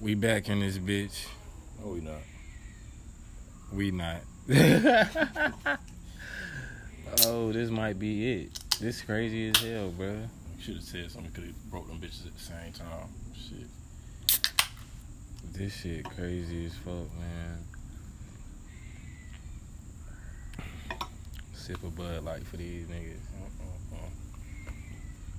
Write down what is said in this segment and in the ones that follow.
We back in this bitch. No, we not. We not. oh, this might be it. This crazy as hell, bro. Should have said something. Could have broke them bitches at the same time. Shit. This shit crazy as fuck, man. Sip a Bud Light for these niggas. Uh-uh-uh.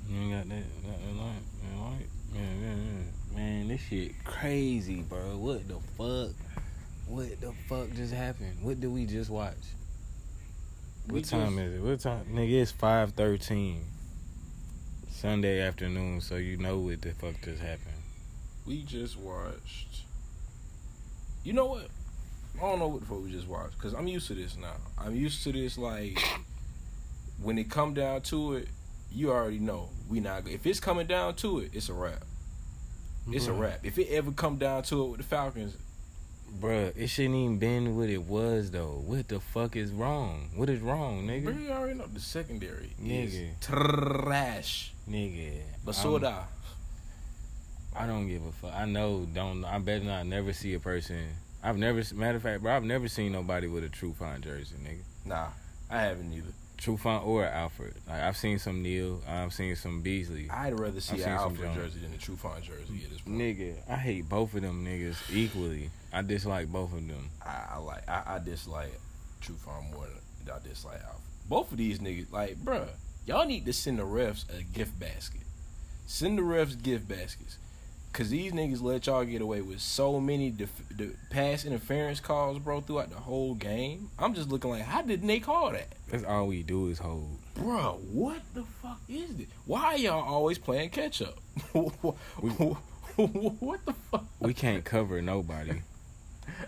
You ain't got that, got that light, man, light? Man, man, man. Man, this shit crazy, bro. What the fuck? What the fuck just happened? What did we just watch? What We time just- is it? What time? Nigga, it's 5.13. Sunday afternoon, so you know what the fuck just happened. We just watched. You know what? I don't know what the fuck we just watched because I'm used to this now. I'm used to this like when it come down to it, you already know we not. If it's coming down to it, it's a wrap. It's a mm-hmm. wrap. If it ever come down to it with the Falcons, Bruh, it shouldn't even been what it was though. What the fuck is wrong? What is wrong, nigga? bro, you already know the secondary is Nigga. trash. Nigga. Basoda. I don't give a fuck. I know. Don't. I better not never see a person. I've never. Matter of fact, bro, I've never seen nobody with a Trufant jersey, nigga. Nah, I haven't either. Trufant or Alford. Like I've seen some Neal. I've seen some Beasley. I'd rather see an Alford jersey than a Trufant jersey at this point. Nigga, I hate both of them niggas equally. I dislike both of them. I, I like I, I dislike Trufant more than I dislike Alford. Both of these niggas, like, bruh, y'all need to send the refs a gift basket. Send the refs gift baskets. Cause these niggas let y'all get away with so many def- de- pass interference calls, bro, throughout the whole game. I'm just looking like, how didn't they call that? That's all we do is hold. Bro, what the fuck is this? Why are y'all always playing catch up? what the fuck? We can't cover nobody.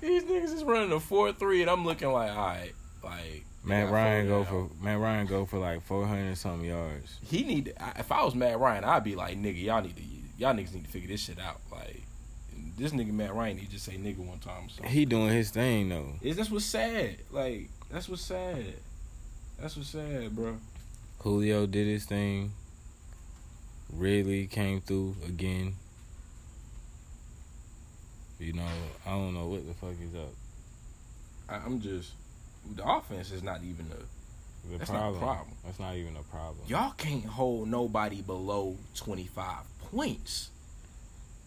These niggas is running a four three, and I'm looking like, all right, like Matt Ryan go that for out. Matt Ryan go for like four hundred something yards. He need. To, if I was Matt Ryan, I'd be like, nigga, y'all need to, y'all niggas need to figure this shit out. Like, this nigga Matt Ryan he just say nigga one time. So He doing his thing though. is that's what's sad. Like, that's what's sad. That's what's sad, bro. Julio did his thing. Ridley came through again. You know, I don't know what the fuck is up. I, I'm just. The offense is not even a. The That's not a problem. problem. That's not even a problem. Y'all can't hold nobody below 25 points.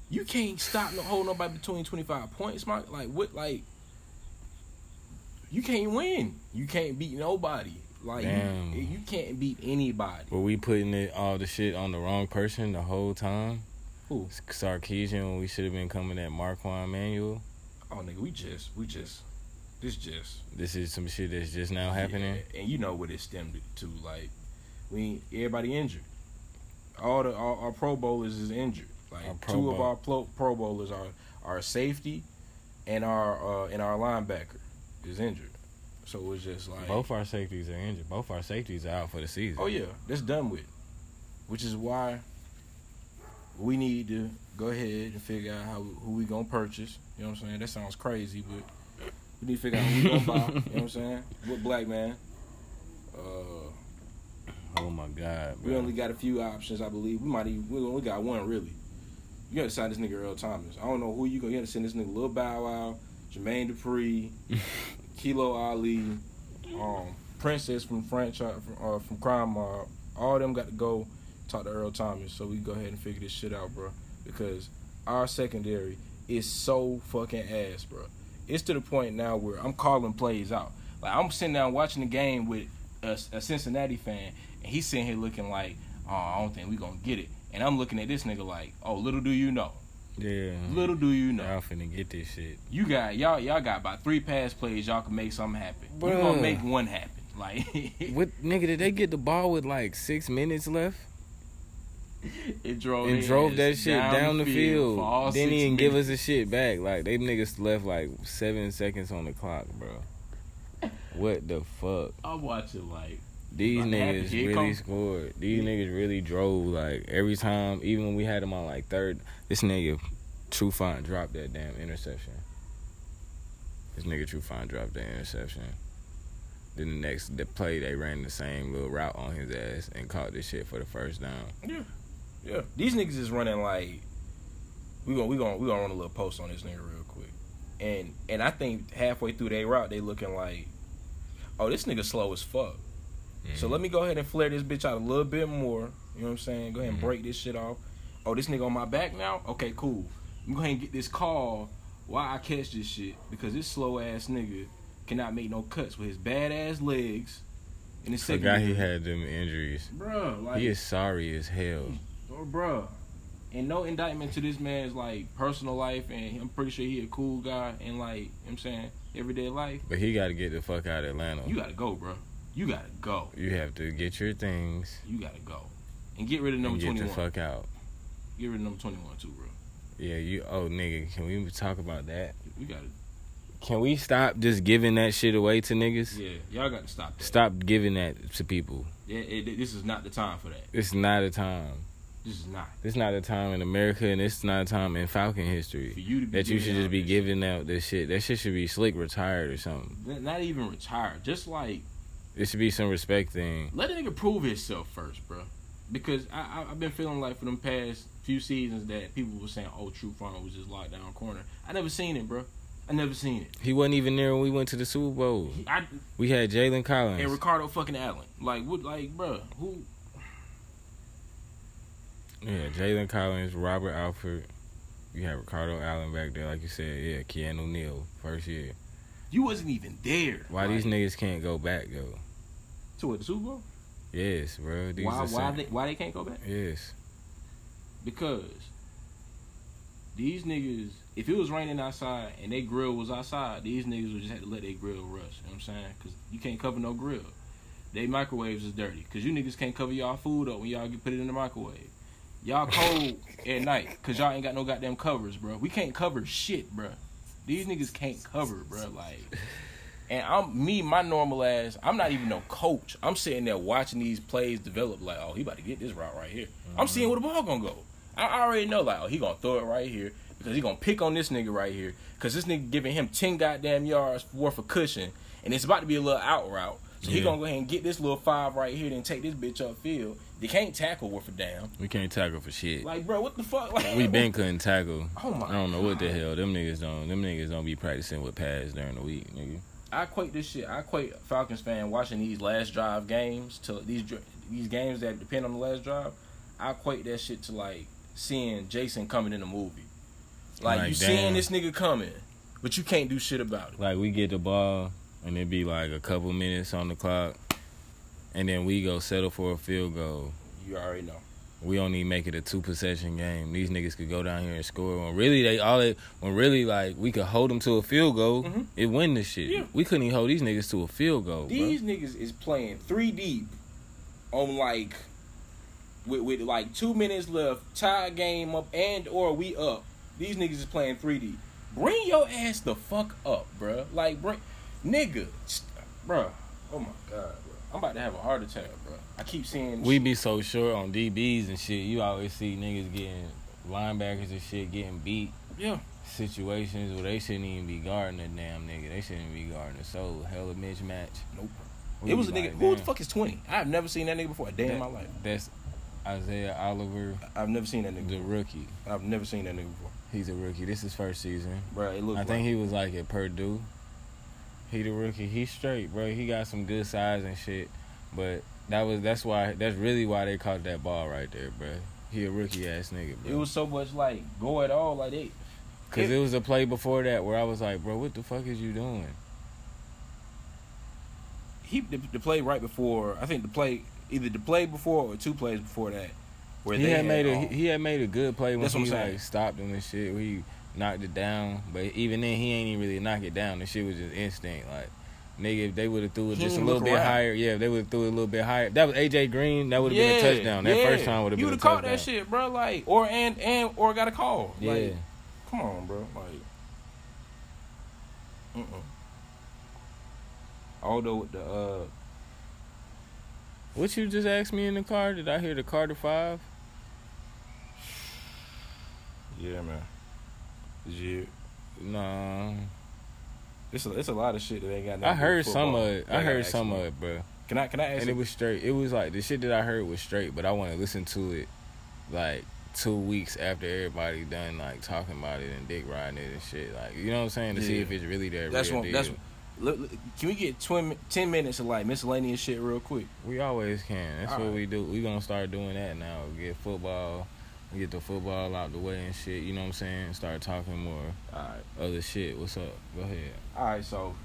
You can't stop no hold nobody between 25 points, Mark. like what like you can't win. You can't beat nobody. Like Damn. you, you can't beat anybody. Were we putting it all the shit on the wrong person the whole time? Who? Sarkisian when we should have been coming at Marquand Manuel. Oh nigga, we just we just this just This is some shit that's just now happening. Yeah, and you know what it stemmed to. Like we everybody injured. All the all, our Pro Bowlers is injured. Like two of our pro, pro Bowlers are our safety and our uh, and our linebacker is injured. So it's just like Both our safeties are injured. Both our safeties are out for the season. oh yeah, that's done with. Which is why we need to go ahead and figure out how who we gonna purchase. You know what I'm saying? That sounds crazy, but we need to figure out who we gonna buy. You know what I'm saying? What black man? Uh, Oh my god, we only got a few options, I believe. We might even we only got one really. You gotta sign this nigga Earl Thomas. I don't know who you gonna. You gotta send this nigga Lil Bow Wow, Jermaine Dupri, Kilo Ali, um, Princess from franchise from, uh, from Crime Mob. All them got to go talk to Earl Thomas so we can go ahead and figure this shit out, bro. Because our secondary is so fucking ass, bro. It's to the point now where I'm calling plays out. Like I'm sitting down watching the game with a, a Cincinnati fan, he's sitting here looking like, "Oh, I don't think we gonna get it." And I'm looking at this nigga like, "Oh, little do you know, yeah. little do you know." Y'all finna get this shit. You got y'all y'all got about three pass plays y'all can make something happen. We Bruh. gonna make one happen. Like What nigga did they get the ball with like six minutes left it drove and drove that shit down, the field? all Didn't even give us minutes. the shit back. Like they niggas left like seven seconds on the clock, bro. What the fuck? I'm watching like These niggas really come. scored. These niggas really drove like every time, even when we had them on like third. This nigga Trufant dropped that damn interception. This nigga Trufant dropped that interception. Then the next the play they ran the same little route on his ass and caught this shit for the first down. yeah yeah these niggas is running like we gonna we gonna we gonna run a little post on this nigga real quick, and and I think halfway through their route they looking like, oh this nigga slow as fuck. So let me go ahead and flare this bitch out a little bit more. You know what I'm saying? Go ahead and Mhm. break this shit off. Oh, this nigga on my back now? Okay, cool. I'm going to get this call while I catch this shit because this slow ass nigga cannot make no cuts with his bad ass legs. And his second Forgot he had them injuries. Bruh, like, He is sorry as hell. oh, bruh. And no indictment to this man's like personal life, and I'm pretty sure he a cool guy and like you know what I'm saying everyday life. But he got to get the fuck out of Atlanta. You gotta go, bro. You gotta go. You have to get your things You gotta go. And get rid of number twenty one. get the fuck out. Get rid of number twenty one too, bro. Yeah, you. Oh, nigga, can we talk about that? We gotta Can we stop just giving that shit away to niggas? Yeah, y'all got to stop that. Stop giving that to people. Yeah, it, this is not the time for that. It's not a time. This is not It's not a time in America, and this is not a time in Falcon history for you to be. that you should just be this giving out this shit. That shit should be slick retired or something. Not even retired. Just like It should be some respect thing. let a nigga prove himself first, bro. Because I, I I've been feeling like for them past few seasons that people were saying, "Oh, Trufant was just locked down corner." I never seen it, bro. I never seen it. He wasn't even there when we went to the Super Bowl. He- I We had Jalen Collins. and Ricardo fucking Allen. Like what? Like, bro, who? Yeah, Jalen Collins, Robert Alford. You had Ricardo Allen back there, like you said. Yeah, Keanu Neal, first year. You wasn't even there. Why Like, these niggas can't go back though? To what, the Super Bowl? Yes, bro. These Why? Why they? Why they can't go back? Yes. Because these niggas, if it was raining outside and they grill was outside, these niggas would just have to let their grill rust. You know what I'm saying? Because you can't cover no grill. They microwaves is dirty. Because you niggas can't cover y'all food up when y'all get put it in the microwave. Y'all cold at night because y'all ain't got no goddamn covers, bro. We can't cover shit, bro. These niggas can't cover, bro. Like, and I'm me, my normal ass. I'm not even no coach. I'm sitting there watching these plays develop. Like, oh, he about to get this route right here. I'm mm-hmm. seeing where the ball gonna go. I already know, like, oh, he gonna throw it right here because he gonna pick on this nigga right here because this nigga giving him ten goddamn yards worth of cushion, and it's about to be a little out route. So he gonna go ahead and get this little five right here, then take this bitch upfield. They can't tackle worth a damn. We can't tackle for shit. Like, bro, what the fuck? Like, we been couldn't tackle. Oh my I don't know what the hell. Them niggas don't them niggas don't be practicing with pads during the week, nigga. I equate this shit. I equate Falcons fan watching these last drive games to these these games that depend on the last drive. I equate that shit to like seeing Jason coming in a movie. Like, Like, you seeing this nigga coming, but you can't do shit about it. Like we get the ball and it be like a couple minutes on the clock and then we go settle for a field goal. You already know. We only make it a two possession game. These niggas could go down here and score. When really they all it when really like we could hold them to a field goal, Mhm. it win the shit. Yeah. We couldn't even hold these niggas to a field goal, bro. These niggas is playing three deep on like with, with like two minutes left, tie game up and or we up. These niggas is playing three deep. Bring your ass the fuck up, bruh. Like bring nigga, st- bruh. Oh my god, bro. I'm about to have a heart attack, bruh. I keep seeing We be so short on DBs and shit. You always see niggas getting linebackers and shit getting beat. yeah. Situations where they shouldn't even be guarding a damn nigga. They shouldn't be guarding a soul. Hella mismatch. Nope. We it was a nigga. like, who the fuck is twenty? I've never seen that nigga before a day in my life. That's Isaiah Oliver, I've never seen that nigga. the rookie. I've never seen that nigga before, He's a rookie. This is first season. bro. It looks. I think like, he was like at Purdue. He the rookie. He's straight, bro. He got some good size and shit. But that was that's why that's really why they caught that ball right there, bro. He a rookie ass nigga, bro. it was so much like go at all, like they. Cause it- it was a play before that where I was like, bro, what the fuck is you doing? he the, the play right before I think the play either the play before or two plays before that where He they had made a um, he had made a good play when he like stopped him and shit. Where he knocked it down, but even then he ain't even really knock it down. The shit was just instinct. Like nigga, if they would have threw it He just a little bit around. higher, yeah, if they would have threw it a little bit higher. That was AJ Green. That would have been a touchdown. That first time would have been a would have caught touchdown. that shit, bro. Like or and and or got a call. Yeah. Like, come on, bro. Like, mm Although with the uh, What you just asked me in the car? Did I hear the Carter Five? yeah, man, yeah, Nah, it's a it's a lot of shit that ain't got. I nothing heard some of it. I heard some of it, bro. Can I can I ask And you? it was straight. It was like the shit that I heard was straight, but I want to listen to it like two weeks after everybody done like talking about it and dick riding it and shit. Like you know what I'm saying to see if it's really that That's real what. deal. That's. Look, look, can we get 20, 10 minutes of like miscellaneous shit real quick? we always can. That's what Alright. we do. We gonna start doing that now. Get football, get the football out the way and shit. You know what I'm saying? Start talking more All right. other shit. What's up? Go ahead. All right. So,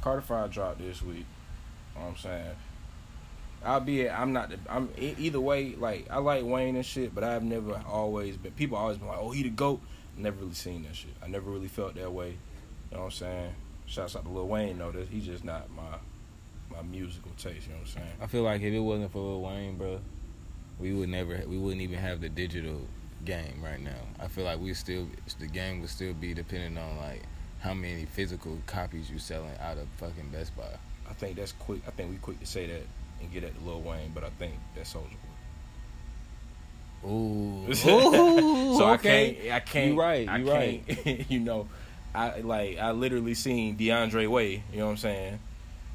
Carter Five dropped this week. You know what I'm saying. Albeit I'm not the I'm either way like I like Wayne and shit, but I've never always been people always been like, oh he the goat. Never really seen that shit. I never really felt that way. You know what I'm saying? Shouts out to Lil Wayne though. That he's just not my my musical taste. You know what I'm saying? I feel like if it wasn't for Lil Wayne, bro, we would never, we wouldn't even have the digital game right now. I feel like we still, the game would still be dependent on like how many physical copies you selling out of fucking Best Buy. I think that's quick. I think we quick to say that and get at the Lil Wayne, but I think that's Soulja Boy. Ooh, so I okay. can't. I can't. You right, you can't. you know, I like. I literally seen DeAndre Way. You know what I'm saying?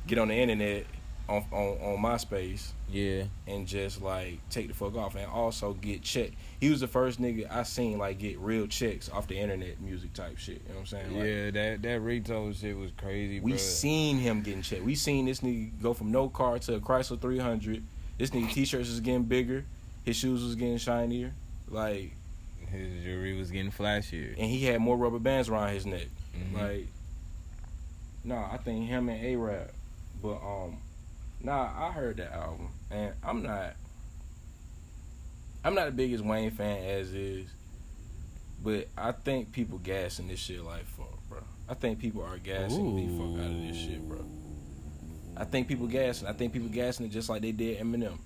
Get on the internet on on on MySpace Yeah, and just like take the fuck off and also get checked. He was the first nigga I seen like get real checks off the internet music type shit. You know what I'm saying? Like, yeah. That that Rito shit was crazy. We bro. seen him getting checked. We seen this nigga go from no car to a Chrysler 300. This nigga t-shirts was getting bigger. His shoes was getting shinier. Like, his jewelry was getting flashier. and he had more rubber bands around his neck. Mhm. Like, nah, I think him and A-Rap. But, um, nah, I heard that album. And I'm not, I'm not the biggest Wayne fan as is. But I think people gassing this shit like fuck, bro. I think people are gassing the fuck out of this shit, bro. I think people gassing. I think people gassing it just like they did Eminem.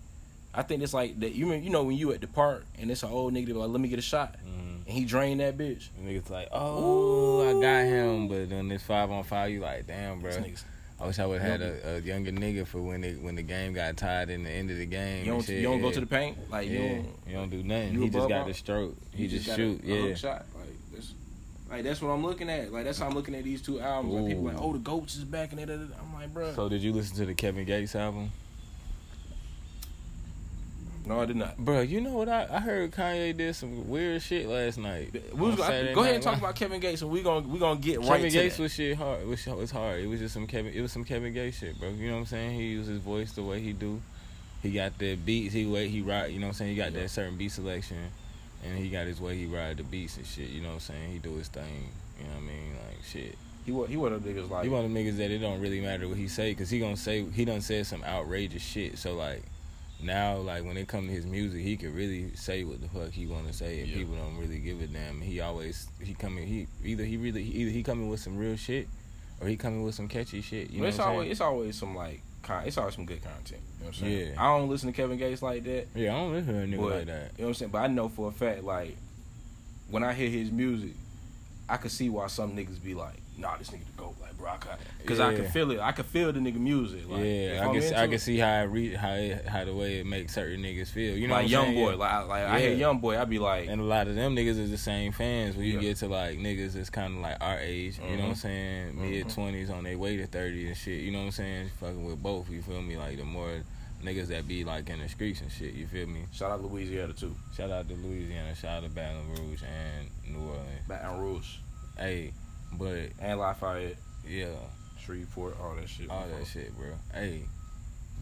I think it's like that. You remember, you know when you at the park and it's an old nigga like, "Let me get a shot," Mhm. and he drained that bitch. And niggas like, oh, I got him, but then this five on five, you like, damn, bro. This nigga's- I wish I would have had a, a younger nigga for when it when the game got tied in the end of the game. You don't, you don't go to the paint like yeah, you don't. you don't do nothing. he just got the stroke. He just, got shoot. a, a yeah. hook shot. Like that's, like that's what I'm looking at. Like that's how I'm looking at these two albums. Like people Ooh. like, oh, the goats is back and it. I'm like, bro. So did you listen to the Kevin Gates album, no, I did not. bro? You know what? I, I heard Kanye did some weird shit last night. We was on go ahead and talk about Kevin Gates, and we gonna we gonna get Kevin right to Gates was shit hard. It was, was hard. It was just some Kevin. It was some Kevin Gates shit, bro. You know what I'm saying? He used his voice the way he do. He got the beats. He way he ride. You know what I'm saying? He got Yeah. that certain beat selection, and he got his way he ride the beats and shit. You know what I'm saying? He do his thing. You know what I mean? Like shit. He was he one of the niggas like He of them niggas that it don't really matter what he say, cause he gonna say he done said some outrageous shit. So like now, like when it come to his music, he can really say what the fuck he want to say, and Yeah. people don't really give a damn. He always he coming he either he really either he coming with some real shit, or he coming with some catchy shit. You know it's what always saying? it's always some like con- it's always some good content. You know what I'm saying? Yeah. I don't listen to Kevin Gates like that. Yeah, I don't listen to a nigga But, like that. You know what I'm saying? But I know for a fact, like, when I hear his music, I can see why some niggas be like, nah, this nigga the GOAT. Like, bro, I can Because I can feel it. I can feel the nigga music. Like, yeah, I can I can see how I read how it, how the way it makes certain niggas feel. You know, like Young saying? Boy. Yeah. Like, I- like I hear Young Boy, I be like, And a lot of them niggas is the same fans. When you Yeah. get to like niggas that's kind of like our age, you know what I'm Mhm. saying? Mid twenties on their way to thirty and shit. You know what I'm saying? Fucking with both. You feel me? Like the more niggas that be like in the streets and shit. You feel me? shout out to Louisiana too. Shout out to Louisiana. Shout out to Baton Rouge and New Orleans. Baton Rouge. Hey, but And Lafayette, yeah, Shreveport, all that shit. all that shit, bro. Hey.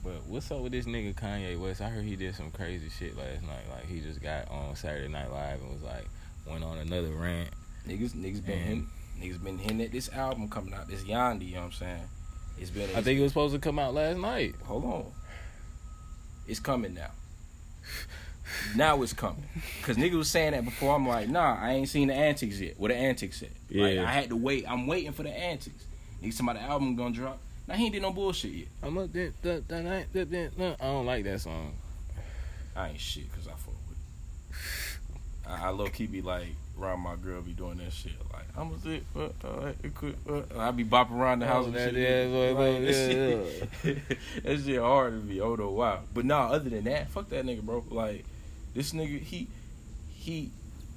But what's up with this nigga Kanye West? I heard he did some crazy shit last night. Like he just got on Saturday Night Live and was like went on another rant. Niggas, niggas been hitting, niggas been hitting at this album coming out, this Yandhi, you know what I'm saying? It's been, I think it was supposed to come out last night. hold on. It's coming now. now it's coming. Cause niggas was saying that before. I'm like, nah, I ain't seen the antics yet. Where the antics at? Like, Yeah. I had to wait. I'm waiting for the antics. About the album gonna drop. Now he ain't did no bullshit yet. I'm up there, that, that that, that, that. I don't like that song. I ain't shit cause I fuck with it. I, I low key be like around my girl be doing that shit. Like I'm a sit, uh, uh, it could, I be bopping around the house Oh, and that- shit. yeah, boy, boy, Like, that, yeah, shit, that shit hard to be. Oh no, wow. But nah, other than that, fuck that nigga, bro. Like this nigga, he he.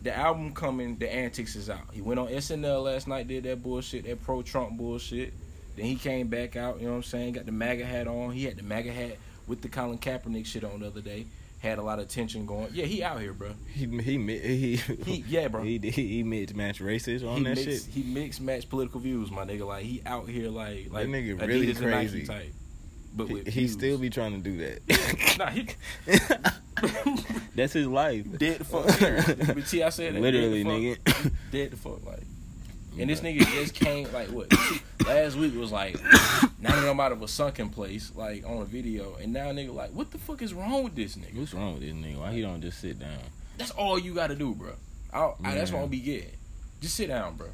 The album coming, the antics is out. He went on SNL last night, did that bullshit, that pro Trump bullshit. Then he came back out, you know what I'm saying? Got the MAGA hat on. He had the MAGA hat with the Colin Kaepernick shit on the other day. had a lot of tension going. Yeah, he out here, bro. He he he, He yeah, bro. he he, he mixed match racist on he that mix, shit. He mix match political views, my nigga. Like he out here like like nigga Adidas really crazy. type. But He, he still be trying to do that. nah, he That's his life. dead the fuck. But see, I said that. Literally, dead the fuck, nigga. Dead the fuck, like. And this nigga just came like what? Last week was like now that I'm out of a sunken place, like on a video, and now nigga like, what the fuck is wrong with this nigga? What's wrong with this nigga? Why he don't just sit down? That's all you got to do, bro. I, I, that's what I'm be getting. Just sit down, bro.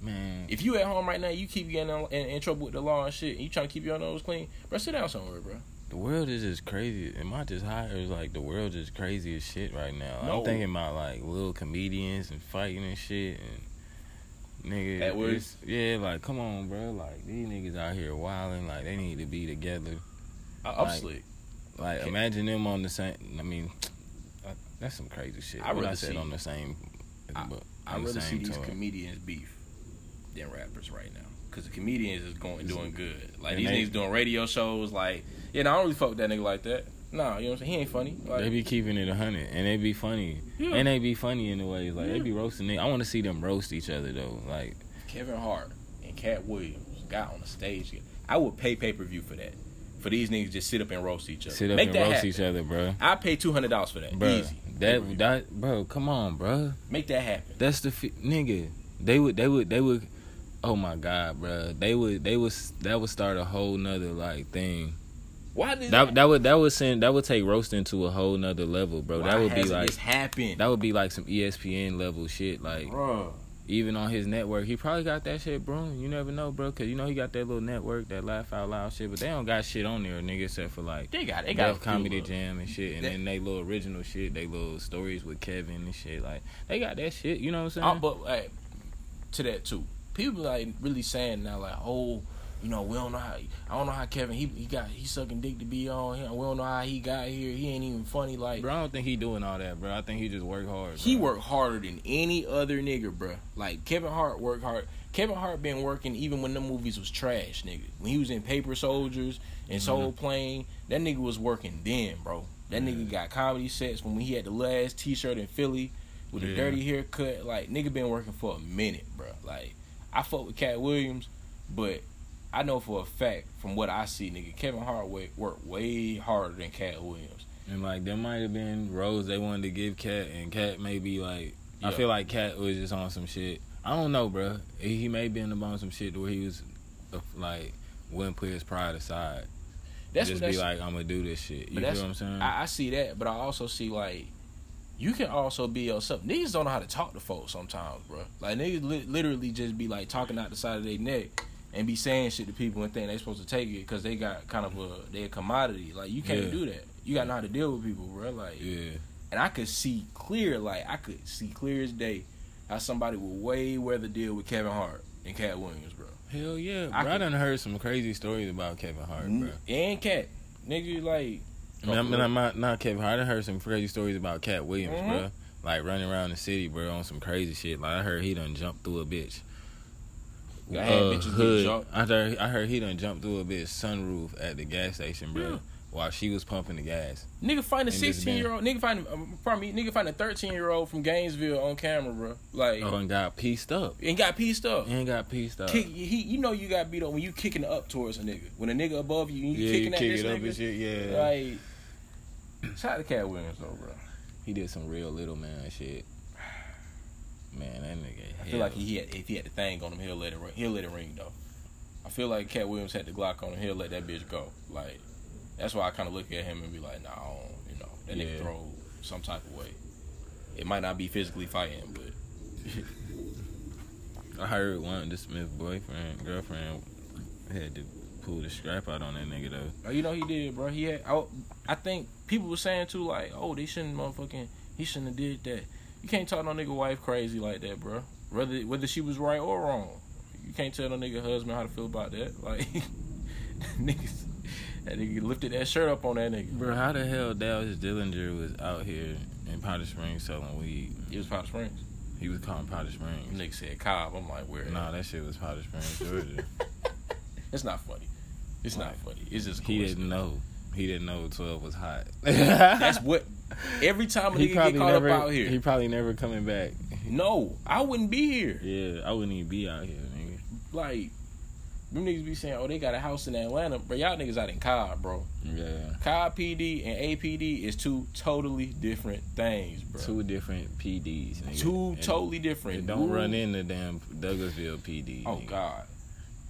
Man, If you at home right now, you keep getting in, in, in trouble with the law and shit, and you trying to keep your nose clean, bro, sit down somewhere, bro. the world is just crazy. Am I just high or is like the world just crazy as shit right now? No. I'm thinking about like little comedians and fighting and shit and nigga. That was- yeah, like come on, bro. Like these niggas out here wilding. Like they need to be together. I, I'm Like, slick. Like imagine them on the same. I mean, uh, that's some crazy shit. I'd What I said see- on the same. I- the rather see these tour. comedians beef than rappers right now. Cause the comedians is going doing good. Like And these they- niggas doing radio shows. Like, yeah, I don't really fuck with that nigga like that. Nah, you know what I'm saying? He ain't funny. Like, They be keeping it a hundred, and they be funny, Yeah. and they be funny in the ways like they Yeah. be roasting. It. I want to see them roast each other though. Like Kevin Hart and Katt Williams got on the stage. I would pay pay per view for that. For these niggas just sit up and roast each other. sit up Make and that roast happen. each other, bro. I pay two hundred dollars for that. Bro, Easy. that that bro, come on, bro. Make that happen. That's the nigga. They would, they would, they would. Oh my god, bro. They would, they would, that would start a whole nother like thing. Why did That that would that would send that would take roasting to a whole nother level, bro. why that would be like this happened? that would be like some ESPN level shit. Like Bruh. even on his network, he probably got that shit, bro. You never know, bro, because you know he got that little network, that laugh out loud shit. But they don't got shit on there, nigga, except for like They got they got Comedy bro. Jam and shit, and That- then they little original shit, they little stories with Kevin and shit. Like they got that shit. You know what I'm saying? Uh, but hey, to that too. People like really saying now like, oh, you know, we don't know how. I don't know how Kevin he he got he sucking dick to be on here. We don't know how he got here. He ain't even funny. Like bro, I don't think he doing all that, bro. I think he just work hard. he bro. worked harder than any other nigga, bro. Like Kevin Hart worked hard. Kevin Hart been working even when the movies was trash, nigga. When he was in Paper Soldiers and mm-hmm. Soul Plane, that nigga was working then, bro. That nigga got comedy sets when he had the last T-shirt in Philly with a dirty haircut. Like nigga been working for a minute, bro. Like I fuck with Katt Williams, but I know for a fact from what I see, nigga, Kevin Hart worked way harder than Katt Williams. And like there might have been roles they wanted to give Cat, and Cat may be like, I feel like Cat was just on some shit. I don't know, bro. He may be in the on some shit where he was uh, like wouldn't put his pride aside. That's just be like, I'm gonna do this shit. You feel what I'm saying? I, I see that, but I also see like you can also be yourself. Niggas don't know how to talk to folks sometimes, bro. Like niggas li- literally just be like talking out the side of their neck and be saying shit to people and think they supposed to take it because they got kind of a their commodity. Like you can't Yeah. do that. You got to know how to deal with people, bro. Like, yeah. and I could see clear, like I could see clear as day how somebody would way rather deal with Kevin Hart and Katt Williams, bro. Hell yeah, bro. I I, done heard some crazy stories about Kevin Hart, bro. And Cat, nigga, like. I mean, I mean, I'm not, not Kevin Hart. I heard some crazy stories about Katt Williams, Mhm. bro. Like running around the city, bro, on some crazy shit. Like I heard he done jumped through a bitch. I had bitches hood. jumped. I heard, I heard he done jumped through a bitch sunroof at the gas station, bro, Yeah. while she was pumping the gas. Nigga find a sixteen year old. Nigga find um, pardon me. Nigga find a thirteen year old from Gainesville on camera, bro. Like Oh, and got pieced up. and got pieced up. And got pieced up. Kick, he, you know you got beat up when you kicking up towards a nigga. When a nigga above you, you yeah, kicking you at kick this it up nigga. and shit. Yeah, Like, shout out to Katt Williams though, bro. he did some real little man shit. Man, that nigga. I feel like he had, if he had the thing on him, he'll let it ring. He'll let it ring though. I feel like Katt Williams had the Glock on him. He'll let that bitch go. Like that's why I kind of look at him and be like, nah, I don't, you know, that nigga throw some type of way. It might not be physically fighting, but I heard one the Smith boyfriend, girlfriend had to pull the strap out on that nigga though. Oh, you know he did, bro. He had. I, I think people were saying too, like, oh, they shouldn't motherfucking. He shouldn't have did that. You can't talk no nigga wife crazy like that, bro. Whether whether she was right or wrong, you can't tell no nigga husband how to feel about that. Like, niggas, that nigga lifted that shirt up on that nigga. Bro, how the hell Dallas Dillinger was out here in Powder Springs selling weed? It was Powder Springs. He was calling Powder Springs. Nigga said Cobb. I'm like, where? Nah, that shit was Powder Springs, Georgia. it's not funny. It's not funny. It's just he didn't know. He didn't know 12 was hot. That's what Every time a he nigga get caught never. up out here, He probably never coming back. no, I wouldn't be here. Yeah, I wouldn't even be out here, nigga. Like, them niggas be saying, oh, they got a house in Atlanta, but y'all niggas out in Cobb, bro. Yeah, Cobb PD and APD is two totally different things, bro. two different PDs. Nigga. Two And totally different. don't rules. run into damn Douglasville PD. Oh nigga. God.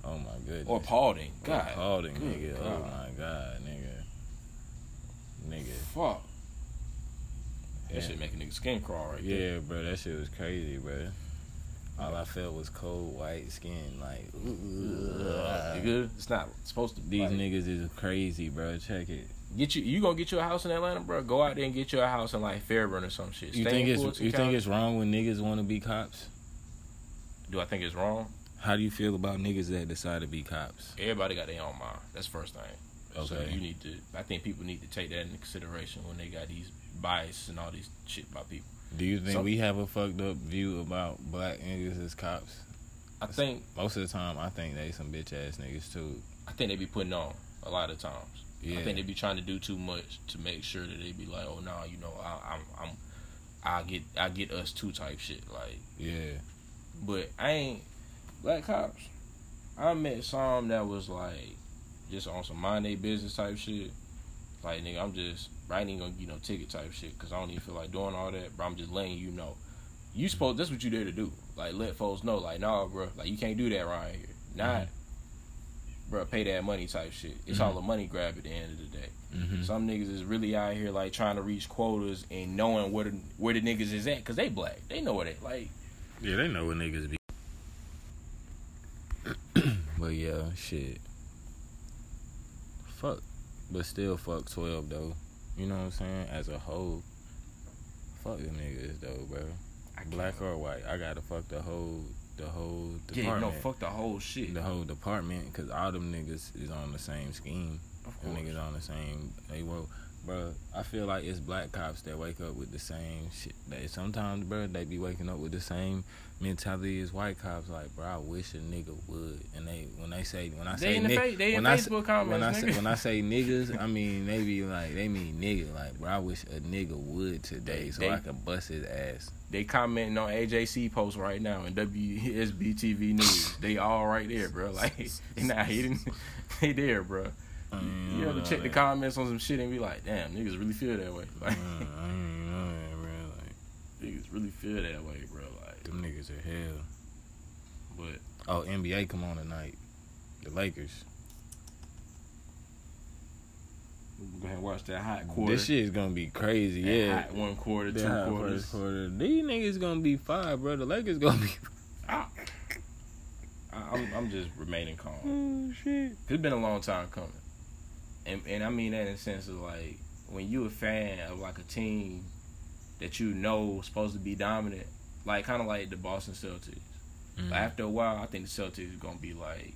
Oh my goodness. Or Paulding. Or God. Paulding, Good nigga. Oh my god, nigga. Nigga. Fuck. That Yeah. shit make a nigga skin crawl right there. Yeah, bro, that shit was crazy, bro. All I felt was cold white skin, like Ugh, nigga, it's not supposed to be. these like, niggas is crazy, bro. Check it. Get you, you gonna get you a house in Atlanta, bro? Go out there and get you a house in like Fairburn or some shit. You Stay think it's Fulton you think it's wrong when niggas want to be cops? Do I think it's wrong? How do you feel about niggas that decide to be cops? Everybody got their own mind. That's the first thing. So Okay. you need to. I think people need to take that into consideration when they got these bias and all these shit about people. Do you think Some- we have a fucked up view about black niggas as cops? I think Most of the time, I think they some bitch ass niggas too. I think they be putting on a lot of times. Yeah. I think they be trying to do too much to make sure that they be like, oh no, you know, I, I'm I'm I get I get us too type shit. Like, yeah. but I ain't black cops. I met some that was like just on some mind they business type shit. Like nigga, I'm just I ain't even gonna get no ticket type shit because I don't even feel like doing all that. But I'm just letting you know, you supposed that's what you there to do. Like let folks know, like nah, bro, like you can't do that around here. Not, bro, pay that money type shit. It's Mhm. all a money grab at the end of the day. Mm-hmm. Some niggas is really out here like trying to reach quotas and knowing where the where the niggas is at because they black. They know where they like. Yeah, they know what niggas be. but yeah, shit. Fuck. But still fuck 12 though. You know what I'm saying? As a whole. Fuck them niggas though, bro. Black or white. I gotta fuck the whole the whole department. Yeah, no, fuck the whole shit. the whole department because all them niggas is on the same scheme. Of Them course. niggas on the same. They will, bro. I feel like it's black cops that wake up with the same shit. They sometimes, bro, they be waking up with the same mentality is white cops. Like, bro, I wish a nigga would. And they when they say when I say in the nig- fa- they in when I Facebook comments, when I say when I say niggas, I mean they be like they mean nigga. Like, bro, I wish a nigga would today They- so they- I can bust his ass. They commenting on AJC posts right now and WSBTV News. they all right there, bro. Like they not hidden. they there, bro. Mm, You ever check the comments on some shit and be like, damn, niggas really feel that way. Like Mm, I know that, bro. Like, niggas really feel that way, bro. Like, them niggas are hell. but Oh, NBA come on tonight. The Lakers. go ahead and watch that hot quarter. This shit is gonna be crazy. That Yeah. hot one quarter, That two hot quarters. first quarter. These niggas gonna be five, bro. The Lakers gonna be. I, I'm, I'm just remaining calm. Oh shit. It's been a long time coming, and and I mean that in the sense of like when you a fan of like a team that you know supposed to be dominant, like kind of like the Boston Celtics. Mm. But after a while, I think the Celtics is gonna be like,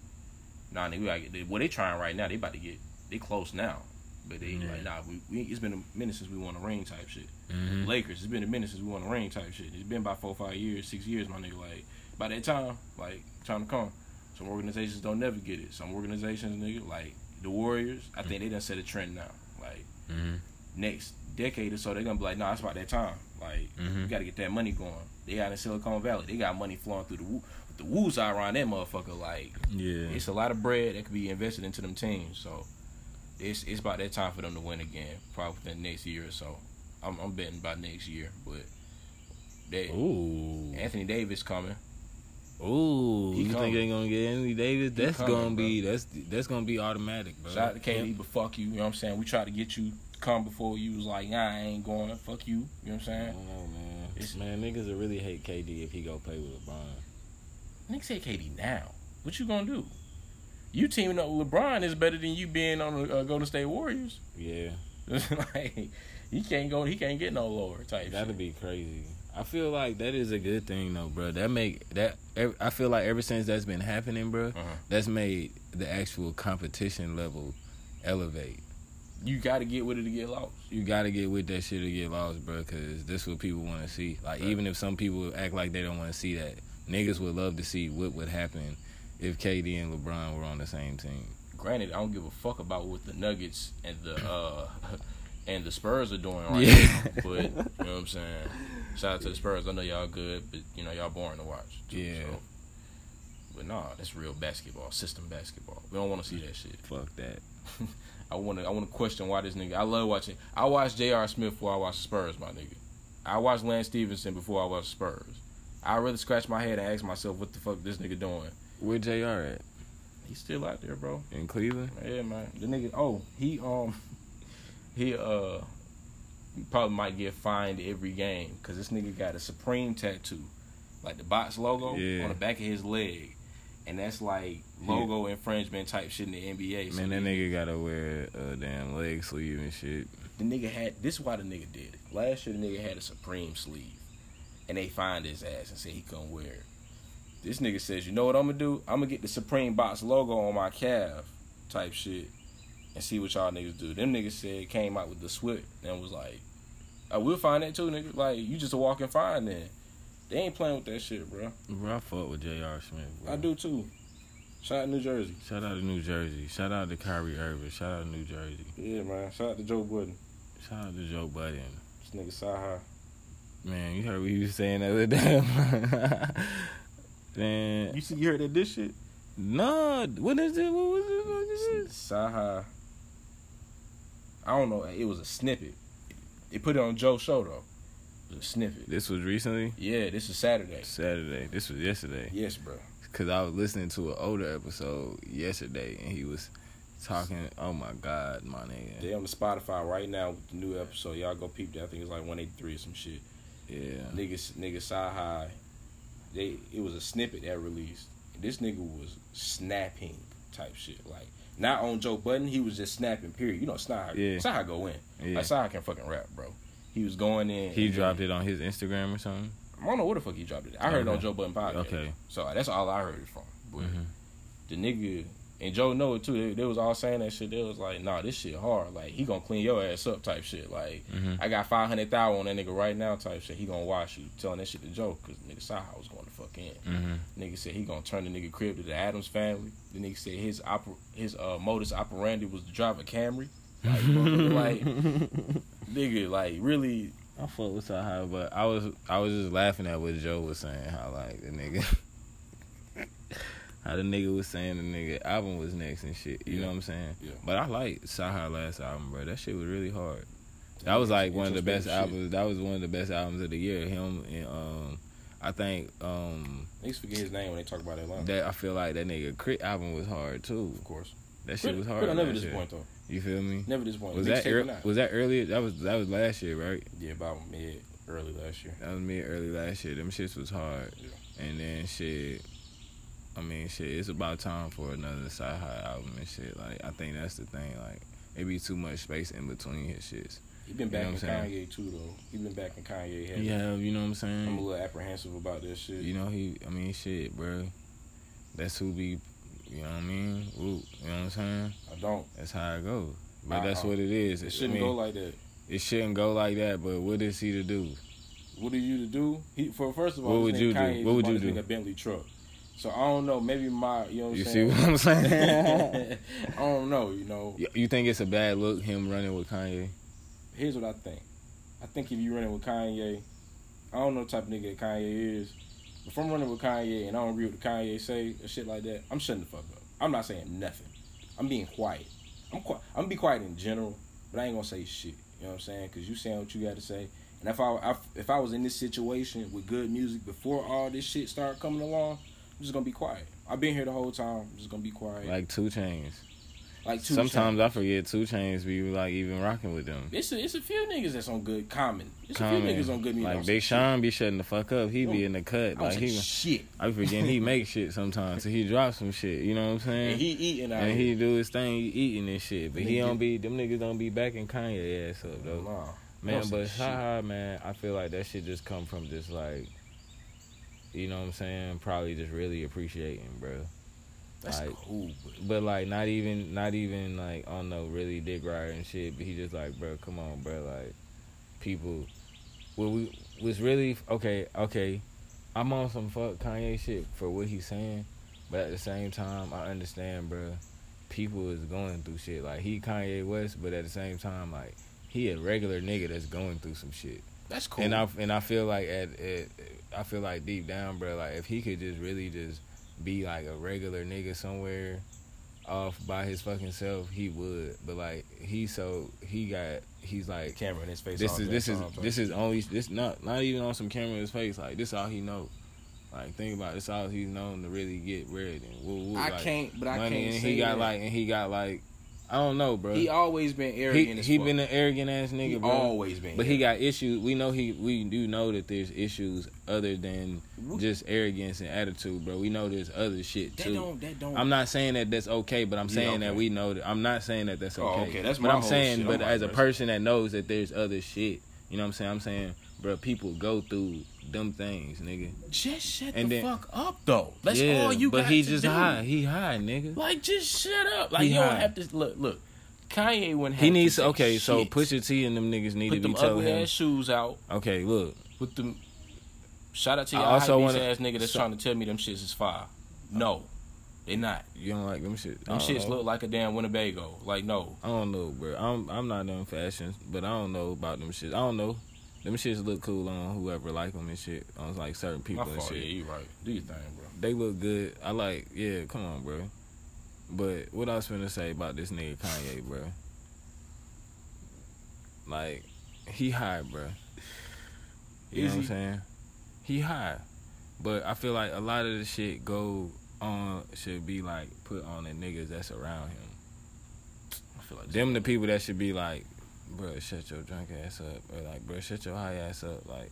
nah, nigga, we gotta get. They, well, they trying right now. They about to get. They close now, but they Yeah. like, nah, we, we. It's been a minute since we won a ring type shit. Mhm. Lakers, it's been a minute since we won a ring type shit. It's been about four, five years, six years, my nigga. Like by that time, like time to come. Some organizations don't never get it. Some organizations, nigga, like the Warriors, I think they done set a trend now. Like Mhm. next decade or so, they're gonna be like, nah, it's about that time. Like Mhm. we gotta get that money going. They out in Silicon Valley, they got money flowing through the woo. The woos around that motherfucker. Like Yeah. it's a lot of bread that could be invested into them teams. So it's it's about that time for them to win again, probably within the next year or so. I'm, I'm betting by next year, but they Ooh. Anthony Davis coming. Ooh. He you coming. think they gonna get Anthony Davis? He That's coming, gonna be that's that's gonna be automatic, bro. Shout out to KD, but fuck you. You know what I'm saying? We tried to get you come before you was like, nah, I ain't going. Fuck you. You know what I'm saying? man. It's- man, niggas will really hate KD if he go play with LeBron. Niggas hate KD now. What you gonna do? You teaming up with LeBron is better than you being on the uh, Golden State Warriors. Yeah. like he can't go. He can't get no lower type. That'd shit. be crazy. I feel like that is a good thing though, bro. That make that I feel like ever since that's been happening, bro, Uh-huh. that's made the actual competition level elevate. You got to get with it to get lost. You got to get with that shit to get lost, bro, because this is what people want to see. Like Right. even if some people act like they don't want to see that, niggas would love to see what would happen if KD and LeBron were on the same team. Granted, I don't give a fuck about what the Nuggets and the uh and the Spurs are doing right. Yeah. but you know what I'm saying. Shout out to the Spurs. I know y'all good, but you know y'all boring to watch. Too, Yeah. So. But nah, that's real basketball, system basketball. We don't want to see that shit. Fuck that. I want to. I want to question why this nigga. I love watching. I watched J.R. Smith before I watched Spurs, my nigga. I watched Lance Stephenson before I watched Spurs. I really scratch my head and ask myself, what the fuck this nigga doing? Where Jr. at? He's still out there, bro. In Cleveland? Yeah, man. The nigga. Oh, he um, he uh, probably might get fined every game because this nigga got a Supreme tattoo, like the box logo Yeah. on the back of his leg, and that's like logo infringement type shit in the NBA. So Man, that nigga gotta wear a damn leg sleeve and shit. the nigga had this is why the nigga did it. Last year the nigga had a Supreme sleeve. And they fined his ass and said he couldn't wear it. This nigga says, you know what I'm gonna do? I'm gonna get the Supreme box logo on my calf type shit and see what y'all niggas do. Them niggas said came out with the SWIP and was like, oh, I will find that too, nigga. Like you just a walking fine then. They ain't playing with that shit, bro. Bro, I fuck with J.R. Smith. Bro. I do too. Shout out New Jersey. Shout out to New Jersey. Shout out to Kyrie Irving. Shout out to New Jersey. Yeah, man. Shout out to Joe Budden. Shout out to Joe Budden. This nigga Saha. Man, you heard what he was saying the other day. Man, You see you heard that this shit? no, what is it? What was it? What is it? Saha. I don't know. It was a snippet. They put it on Joe's show though. It. This was recently Yeah, this is Saturday. Saturday. This was yesterday. Yes, bro. Cause I was listening to an older episode yesterday, and he was talking. Oh my God, my nigga. They on the Spotify right now with the new episode. Y'all go peep that. I think it's like 183 or some shit. Yeah. Niggas, nigga Saha. They it was a snippet that released. This nigga was snapping type shit. Like not on Joe Budden, he was just snapping. Period. You know, Saha. Yeah. Saha go in. Yeah. Like Saha can fucking rap, bro. He was going in. He dropped it on his Instagram or something. I don't know where the fuck he dropped it. I heard it on Joe Budden podcast. Okay. So that's all I heard it from. But Mhm. the nigga and Joe know it too. They, they was all saying that shit. They was like, nah, this shit hard. Like he gonna clean your ass up type shit. Like Mhm. I got five hundred thousand on that nigga right now type shit. He gonna wash you. Telling that shit to Joe because nigga Saha was going to fuck in. Mhm. Nigga said he gonna turn the nigga crib to the Addams family. The nigga said his oper- his uh, modus operandi was to drive a Camry. Like, like nigga, like really. I fuck with Saha, but I was I was just laughing at what Joe was saying. How like the nigga, how the nigga was saying the nigga album was next and shit. You Yeah. know what I'm saying? Yeah. But I like Saha last album, bro. That shit was really hard. That was like one of the best shit. albums. That was one of the best albums of the year. Him and um, I think um Niggas forget his name when they talk about Atlanta. that I feel like that nigga Crit album was hard too. of course. That shit Crit- was hard. Crit, I never disappoint though. You feel me? Never disappoint. Was that not. was that earlier? That was that was last year, right? Yeah, about mid early last year. That was me early last year. Them shits was hard. Yeah. And then shit. I mean, shit. It's about time for another CyHi album and shit. Like, I think that's the thing. Like, it be too much space in between his shits. He been You back know in Kanye too though. He been back in Kanye heavy. He have, you know what I'm saying. I'm a little apprehensive about this shit. You know, he. I mean, shit, bro. That's who be. You know what I mean? You know what I'm saying? I don't. That's how it goes. But Uh-uh. that's what it is. It I shouldn't mean, go like that. It shouldn't go like that. But what is he to do? What are you to do? He for first of all, What would you do? What would you do? A Bentley truck. So I don't know. Maybe my, you know what You I'm see saying. what I'm saying? I don't know. You know. You- think it's a bad look him running with Kanye? Here's what I think. I think if you running with Kanye, I don't know what type of nigga Kanye is. If I'm running with Kanye and I don't agree with what Kanye say or shit like that, I'm shutting the fuck up. I'm not saying nothing. I'm being quiet. I'm quiet. I'm gonna be quiet in general, but I ain't gonna say shit. You know what I'm saying? Because you saying what you got to say. And if I, if I was in this situation with good music before all this shit started coming along, I'm just gonna be quiet. I've been here the whole time. I'm just gonna be quiet. Like two Chainz. Two Sometimes Chainz. I forget two Chainz be like even rocking with them. it's a, it's a few niggas that's on good common. It's a few niggas on good music. Like Big Sean be shutting the fuck up. He oh, be in the cut. shit. I don't Like he shit. I be forgetting he make shit sometimes. So he drops some shit. You know what I'm saying? And he eating out And here. he do his thing, he eating this shit. But he don't be them niggas don't be backing Kanye ass up though. Nah. Man, Don't but haha, man, I feel like that shit just come from just like, you know what I'm saying? Probably just really appreciating, bro. That's like- cool, but But like, not even, not even like, on no really dick rider and shit. But he just like, bro, come on, bro. Like, people, well, we was really okay. Okay, I'm on some fuck Kanye shit for what he's saying, but at the same time, I understand, bro. People is going through shit. Like he Kanye West, but at the same time, like he a regular nigga that's going through some shit. That's cool. And I and I feel like at, at I feel like deep down, bro, like if he could just really just be like a regular nigga somewhere off by his fucking self, he would. But like he so he got he's like camera in his face. this is this is all this is only this not not even on some camera in his face. Like this all he know. Like think about it, this all he's known to really get red and woo woo. I like, can't, but I can't and say he got that. like and he got like I don't know, bro. He always been he, arrogant. as he fuck. been an arrogant ass nigga, He bro. always been. But he got issues. We know he. We do know that there's issues other than just arrogance and attitude, bro. We know there's other shit that too. don't that don't. I'm not saying that that's okay, but I'm saying that we know that. I'm not saying that that's okay. Oh, okay. okay, that's but my I'm whole saying, shit. but I'm as a person that knows that there's other shit, you know what I'm saying? I'm saying, bro, people go through dumb things, nigga. just shut And the then- fuck up though. That's yeah, all you but got he to just do. high. He high, nigga. Like just shut up. Like He you don't have to look. Look, Kanye wouldn't. Have He needs to okay. So shit. Pusha T and them niggas need put to be telling ugly him. ass shoes out. Okay, look. Put them. Shout out to I your also wanna- ass nigga that's so- trying to tell me them shits is fire. No, they not. You don't like them shit. Them shits know. look like a damn Winnebago. Like no. I don't know, bro. I'm I'm not done fashion, but I don't know about them shit. I don't know. Them shits look cool on whoever like them and shit. On like certain people and fault. Yeah, shit. you right. Do your thing, bro. They look good. I like. Yeah, come on, bro. But what I was gonna say about this nigga Kanye, bro? Like, he high, bro. You Is know what I'm saying? He high, but I feel like a lot of the shit go on should be like put on the niggas that's around him. I feel like Them the people that should be like, bro, shut your drunk ass up, or like, bro, shut your high ass up, like,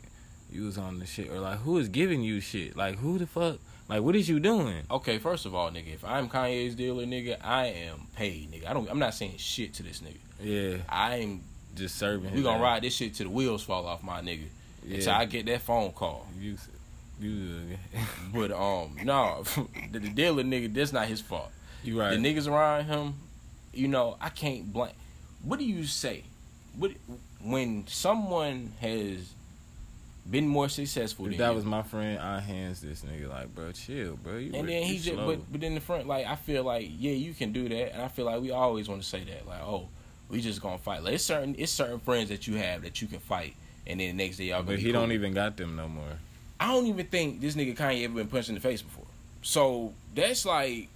you was on the shit, or like, who is giving you shit? Like, who the fuck? Like, what is you doing? Okay, first of all, nigga, if I'm Kanye's dealer, nigga, I am paid, nigga. I don't. I'm not saying shit to this nigga. Yeah, I am. just serving. We gonna ride this shit till the wheels fall off, my nigga. Yeah, Until I get that phone call. you, you, But um, no, the, the dealer nigga, that's not his fault. you right. The niggas around him, you know, I can't blame. What do you say? What when someone has been more successful if than that you, was my friend, I hands this nigga like, bro, chill, bro. You and then he just slow. but but in the front, like I feel like yeah, you can do that, and I feel like we always want to say that, like oh, we just gonna fight. Like it's certain it's certain friends that you have that you can fight, and then the next day y'all. But he don't even got them no more. I don't even think this nigga Kanye ever been punched in the face before. So that's like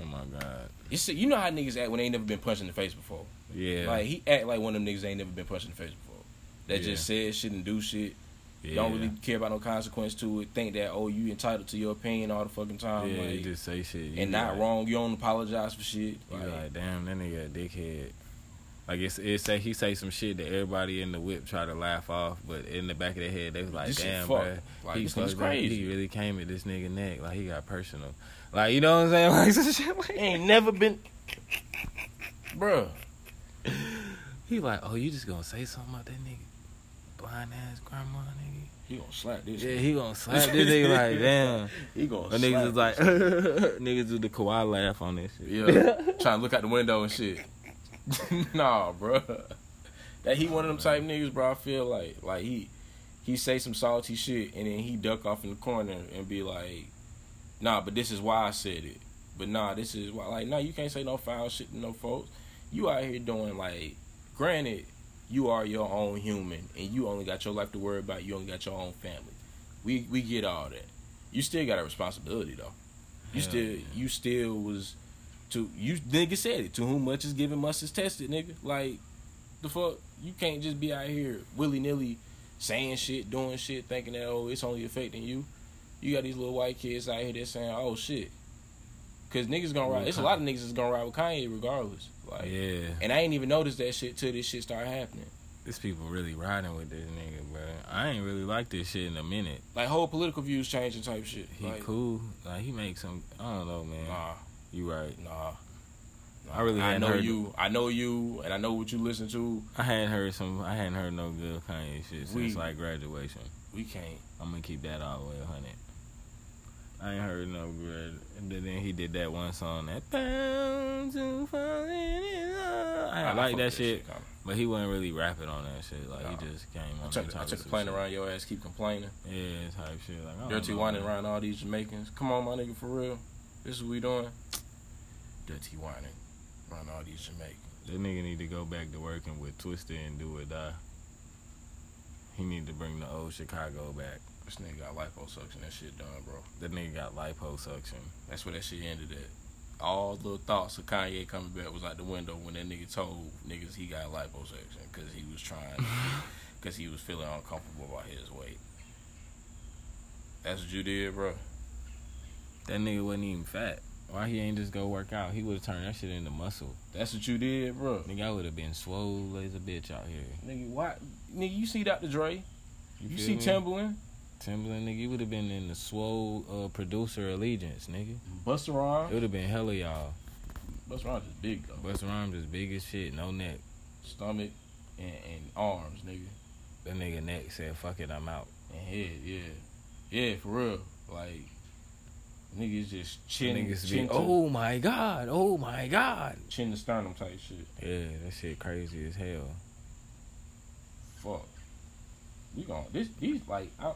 Oh my god. it's you know how niggas act when they ain't never been punched in the face before. Yeah. Like he act like one of them niggas ain't never been punched in the face before. That Yeah. just says shit and do shit. yeah. Don't really care about no consequence to it. Think that oh you entitled to your opinion all the fucking time. Yeah, like, you just say shit. You and not like- wrong. You don't apologize for shit. You Like, like, damn, that nigga a dickhead. Like it's it say he say some shit that everybody in the whip try to laugh off, but in the back of their head they was like, damn, bro, Like, he this nigga's fucked crazy. He really came at this nigga neck, like he got personal. Like you know what I'm saying? Like some shit like ain't never been, bruh. he like, oh, you just gonna say something about that nigga, blind ass grandma nigga? He gonna slap this. Yeah, nigga. he gonna slap this nigga like, damn. He gonna. But niggas is like, niggas do the Kawhi laugh on this shit. Yeah, trying to look out the window and shit. nah, bro. That he one of them type niggas, bro. I feel like like he he say some salty shit and then he duck off in the corner and be like, Nah, but this is why I said it. But nah, this is why. Like, nah, you can't say no foul shit to no folks. You out here doing like, granted, you are your own human and you only got your life to worry about. You only got your own family. We we get all that. You still got a responsibility though. You Hell still yeah. you still was to you nigga said it. To whom much is given, much is tested, nigga. Like the fuck, you can't just be out here willy nilly saying shit, doing shit, thinking that oh it's only affecting you. You got these little white kids out here that saying oh shit, cause niggas gonna ride. It's a lot of niggas that's gonna ride with Kanye regardless. Like, Yeah, and I ain't even noticed that shit till this shit started happening. this people really riding with this nigga, bro. I ain't really like this shit in a minute. Like whole political views changing type shit. He like, cool, like he makes some. I don't know, man. Nah, You right. nah. I really I know you. I know you, and I know what you listen to. I hadn't heard some. I hadn't heard no good Kanye shit since We- like graduation. We can't. I'm gonna keep that all the way 100. I ain't heard no good. And then he did that one song that bound to fall in love. I, fuck like that shit, kinda. but he wasn't really rapping on that shit. Like Nah. he just came I on. took, that I took a plane shit. around your ass, keep complaining. Yeah, type shit. Like I Dirty know, whining man. around all these Jamaicans. Come on, my nigga, for real. This is what we doing. Dirty whining around all these Jamaicans. That nigga need to go back to working with Twista and do it. Die. He need to bring the old Chicago back. This nigga got liposuction. That shit done, bro. That nigga got liposuction. That's where that shit ended at. All the thoughts of Kanye coming back was out the window when that nigga told niggas he got liposuction because he was trying, because he was feeling uncomfortable about his weight. That's what you did, bro. That nigga wasn't even fat. Why he ain't just go work out? He would have turned that shit into muscle. That's what you did, bro. Nigga, I would have been swole as a bitch out here. Nigga, why? Nigga, you see Dr. Dre? You, feel see me? Timbaland? Timbaland, nigga, you would have been in the swole uh, producer allegiance, nigga. Busta It would have been hella y'all. Busta Rhymes is big though. Busta Rhymes is big as shit, no neck. Stomach and, and arms, nigga. That nigga neck said, "Fuck it, I'm out." And head, yeah. Yeah, for real. Like, niggas just chin, Niggas chin, be, to, oh my god, oh my god. chin to sternum type shit. Yeah, that shit crazy as hell. Fuck. We gon' this these like I,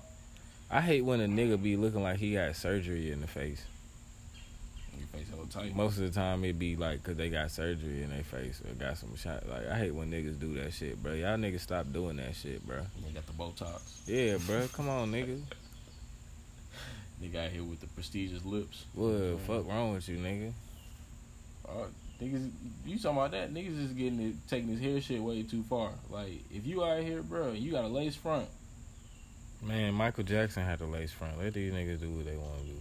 I hate when a nigga be looking like he got surgery in the face. your face hella tight. Most of the time it be like cause they got surgery in their face or got some shot. Like I hate when niggas do that shit, bro. Y'all niggas stop doing that shit, bro. They got the Botox. Yeah, bro. Come on, nigga. They got here with the prestigious lips. What the fuck wrong with you, nigga? Uh, niggas, you talking about that? Niggas is getting it, taking this hair shit way too far. Like, if you out here, bro, you got a lace front. Man, Michael Jackson had the lace front. Let these niggas do what they want to do.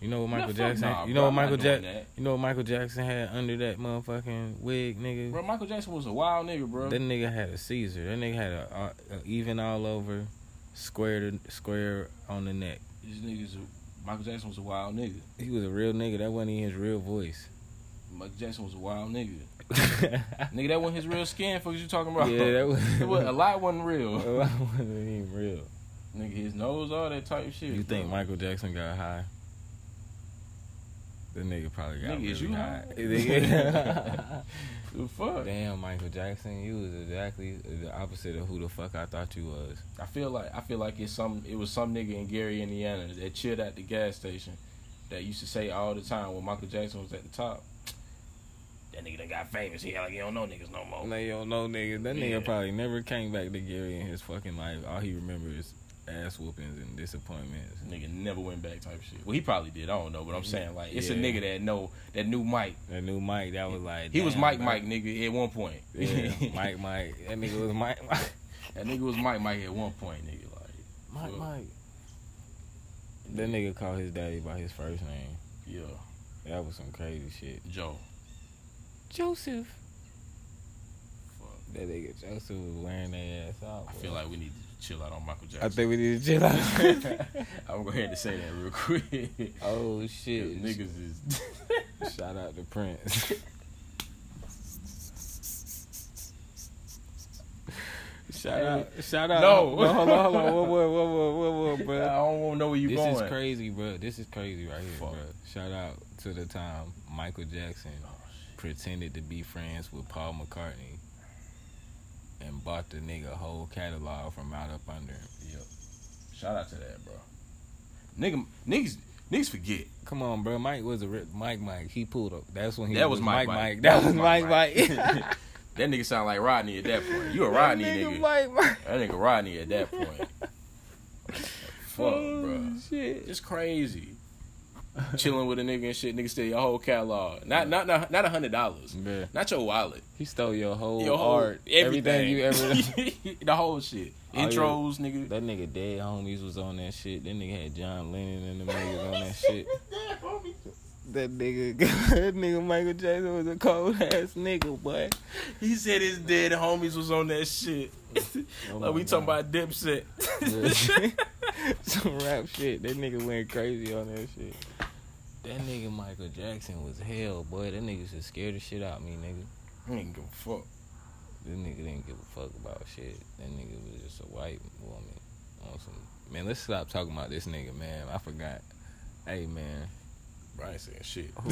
You know what Michael fuck Jackson? nah, you bro, know what Michael Jackson? You know what Michael Jackson had under that motherfucking wig, nigga? Bro, Michael Jackson was a wild nigga, bro. That nigga had a Caesar. That nigga had a, a, a even all over, square to, square on the neck. These niggas, Michael Jackson was a wild nigga. He was a real nigga. That wasn't even his real voice. Michael Jackson was a wild nigga. Nigga, that wasn't his real skin. Fuck, you talking about? Yeah, that was. Was- a lot wasn't real. that wasn't even real. Nigga, his nose, all that type shit. You think bro. Michael Jackson got high? The nigga probably got Nigga, really you high. high? The fuck? Damn, Michael Jackson, you was exactly the opposite of who the fuck I thought you was. I feel like I feel like it's some it was some nigga in Gary, Indiana that chilled at the gas station that used to say all the time when Michael Jackson was at the top. That nigga done got famous. He like he don't know niggas no more. They don't know niggas. That Yeah. nigga probably never came back to Gary in his fucking life. All he remembers is ass whoopings and disappointments. Nigga never went back type shit. Well, he probably did. I don't know, but I'm saying like it's a nigga that know that knew Mike. That new Mike, that was like He was Mike. Mike nigga at one point. Yeah, Mike Mike. That nigga was Mike Mike. that nigga was Mike Mike at one point, nigga. Like Mike. Mike. That nigga called his daddy by his first name. yeah, That was some crazy shit. Joe. Joseph. Fuck. That nigga Joseph was wearing their ass out. I feel like we need to chill out on Michael Jackson. I think we need to chill out. I'm going to go ahead and say that real quick. oh shit. Niggas is. Shout out to Prince. shout out, shout out. No. hold on, hold on, hold on. Whoa, whoa, whoa, whoa, whoa, whoa, I don't want to know where you This going. This is crazy, bro. This is crazy right here, Fuck. bro. Shout out to the time Michael Jackson Oh, pretended to be friends with Paul McCartney and bought the nigga whole catalog from out up under. Yep. Shout out to that, bro. Nigga, niggas, niggas forget. Come on, bro. Mike was a rip. Mike, Mike. He pulled up. That's when he That was Mike Mike. Mike. That was Mike, Mike. That nigga sound like Rodney at that point. You a Rodney that nigga. nigga, Mike, Mike. That nigga Rodney at that point. Fuck, oh, bro. Shit. It's crazy. Chilling with a nigga and shit. Nigga steal your whole catalog. Not not not not a hundred dollars. Bruh. Not your wallet. He stole your whole, Your whole art, everything. you ever. the whole shit. Oh, yeah. Intros, nigga. that nigga dead homies was on that shit. That nigga had John Lennon and the niggas on that shit. That nigga, that nigga Michael Jackson was a cold ass nigga, boy. He said his dead homies was on that shit. Oh like we my talking God. about Dipset. Some rap shit. That nigga went crazy on that shit. That nigga Michael Jackson was hell, boy. That nigga just scared the shit out of me, nigga. I ain't give a fuck. This nigga didn't give a fuck about shit. That nigga was just a white woman on some. Man, let's stop talking about this nigga, man. I forgot. Hey, man. Ain't saying shit. Who,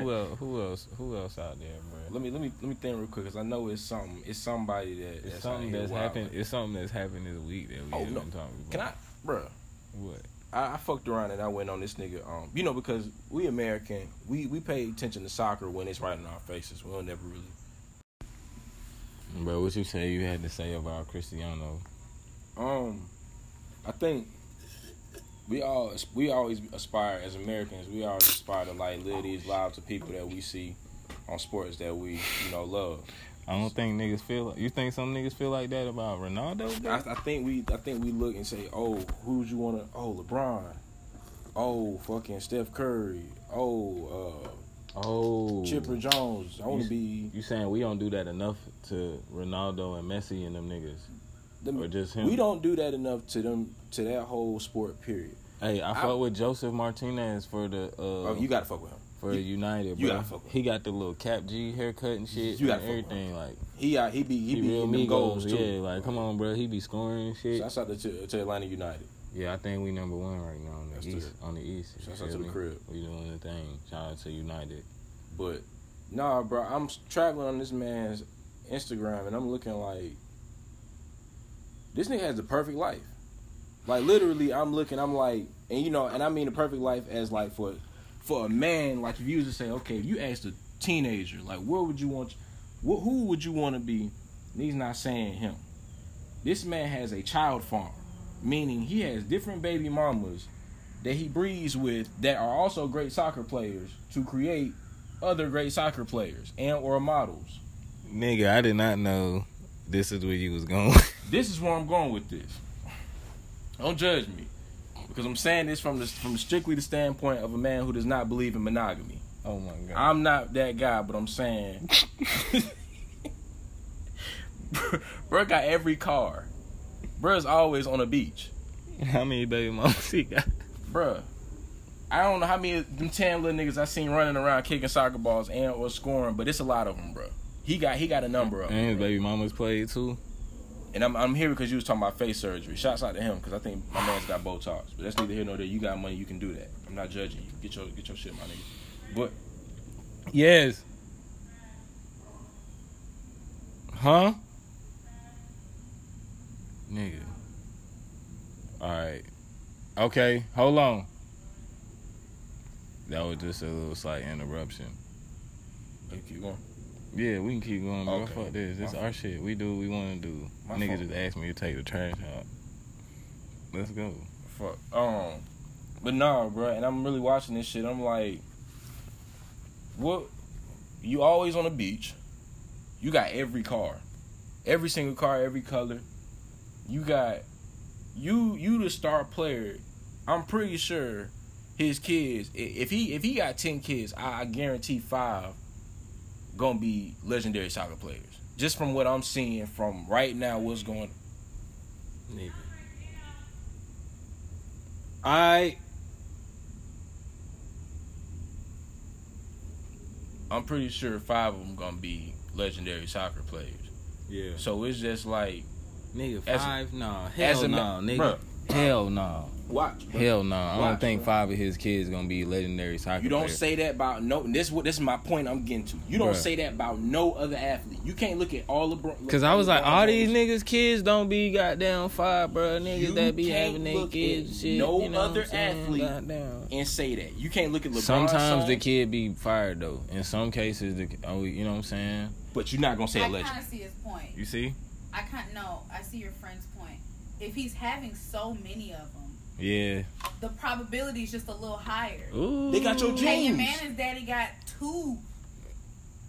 who else? Who else? Who else out there, bro? Let me let me let me think real quick because I know it's something. It's somebody that It's that's something that's happened. It's something that's happened this week that we Oh, haven't no. been talking about. Can I, bro? What? I, I fucked around and I went on this nigga. Um, you know because we American, we we pay attention to soccer when it's right in our faces. We don't never really But what you say you had to say about Cristiano? Um, I think we all we always aspire as Americans. We always aspire to like live these lives of people that we see on sports that we you know love. I don't think niggas feel. Like, you think some niggas feel like that about Ronaldo? I, I think we I think we look and say, oh, who would you want to? Oh, LeBron. Oh, fucking Steph Curry. Oh, uh, oh, Chipper Jones. I want to be. You saying we don't do that enough to Ronaldo and Messi and them niggas, Them, or just him? we don't do that enough to them to that whole sport. Period. Hey, I, I- fuck with Josef Martinez for the uh Oh, you gotta fuck with him. For you- United. you bro. gotta fuck with He got the little Kap G haircut and shit. You and gotta fuck with everything. Like He uh, he be he, he, be real Migos. goals too. Yeah, like come on, bro. He be scoring and shit. Shouts out to, to, to Atlanta United. Yeah, I think we number one right now on the That's east. the- On the east. you Shouts out to the crib. We doing the thing. Shout out to United. But nah, bro, I'm traveling on this man's Instagram and I'm looking like this nigga has the perfect life. Like literally, I'm looking, I'm like, and you know, and I mean the perfect life as like for for a man, like if you was to say, okay, if you asked a teenager, like where would you want, wh- who would you want to be? And he's not saying him. This man has a child farm, meaning he has different baby mamas that he breeds with that are also great soccer players to create other great soccer players and or models. Nigga, I did not know this is where you was going. This is where I'm going with this. Don't judge me, because I'm saying this from the from strictly the standpoint of a man who does not believe in monogamy. oh my god. I'm not that guy, but I'm saying, bro got every car. Bruh's always on a beach. How many baby mamas he got? Bruh. I don't know how many of them ten little niggas I seen running around kicking soccer balls and or scoring, but it's a lot of them, bro. He got he got a number of them. And his baby mamas played too. And I'm I'm here because you was talking about face surgery. Shouts out to him because I think my man's got Botox. But that's neither here nor there. You got money, you can do that. I'm not judging you. Get your get your shit, my nigga. But Yes. Huh? Nigga. Alright. Okay, hold on. That was just a little slight interruption. keep going. Yeah, we can keep going, bro. Okay. Fuck this. This My our shit. We do what we want to do. My Nigga fault. just asked me to take the trash out. Let's go. Fuck. Um, but nah, bro. And I'm really watching this shit. I'm like, what? You always on the beach. You got every car, every single car, every color. You got you. You the star player. I'm pretty sure his kids. If he if he got ten kids, I, I guarantee five gonna be legendary soccer players. Just from what I'm seeing from right now, what's going Nigga. I I'm pretty sure five of them gonna be legendary soccer players. yeah. So it's just like Nigga, As five? nah. as Hell a no, ma- nigga. Bruh. Hell no. Watch. Hell no. I don't think bro. five of his kids gonna be legendary soccer You don't players. say that about no. This what this is my point. I'm getting to. You don't Bruh. say that about no other athlete. You can't look at all LeBron. Cause I was like, all these James. niggas kids don't be goddamn five, bro. Niggas You that be can't having their kids at shit. no you know other what I'm saying? athlete Goddamn. and say that. You can't look at LeBron. Sometimes the kid be fired though. In some cases, the oh, you know what I'm saying. but you're not gonna say a I legend. kind of see his point. You see? I can't. No, I see your friend's point. If he's having so many of them, Yeah. the probability is just a little higher. Ooh. They got your Hey, your James. man, his daddy got two,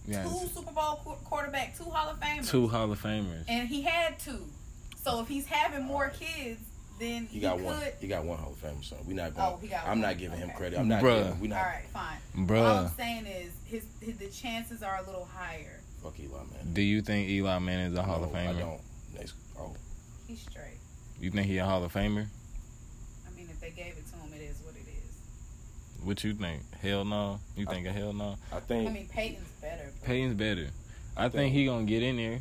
Yeah, two Super Bowl qu- quarterback, two Hall of Famers, two Hall of Famers. and he had two. So if he's having more kids, then He he, got could. one. He got one Hall of Famer, So we not going. Oh, he got I'm one. not giving him credit. I'm not. Bruh. Giving, we not. All right, fine. All I'm saying is his, his the chances are a little higher. Fuck Eli, man. do you think Eli Manning is a Hall No, of Famer? I don't. Next. Oh, He's straight. You think he a Hall of Famer? I mean, if they gave it to him, it is what it is. What you think? Hell no. You I- think a hell no? I think. I mean, Peyton's better. but Peyton's better. I think think- he gonna get in there.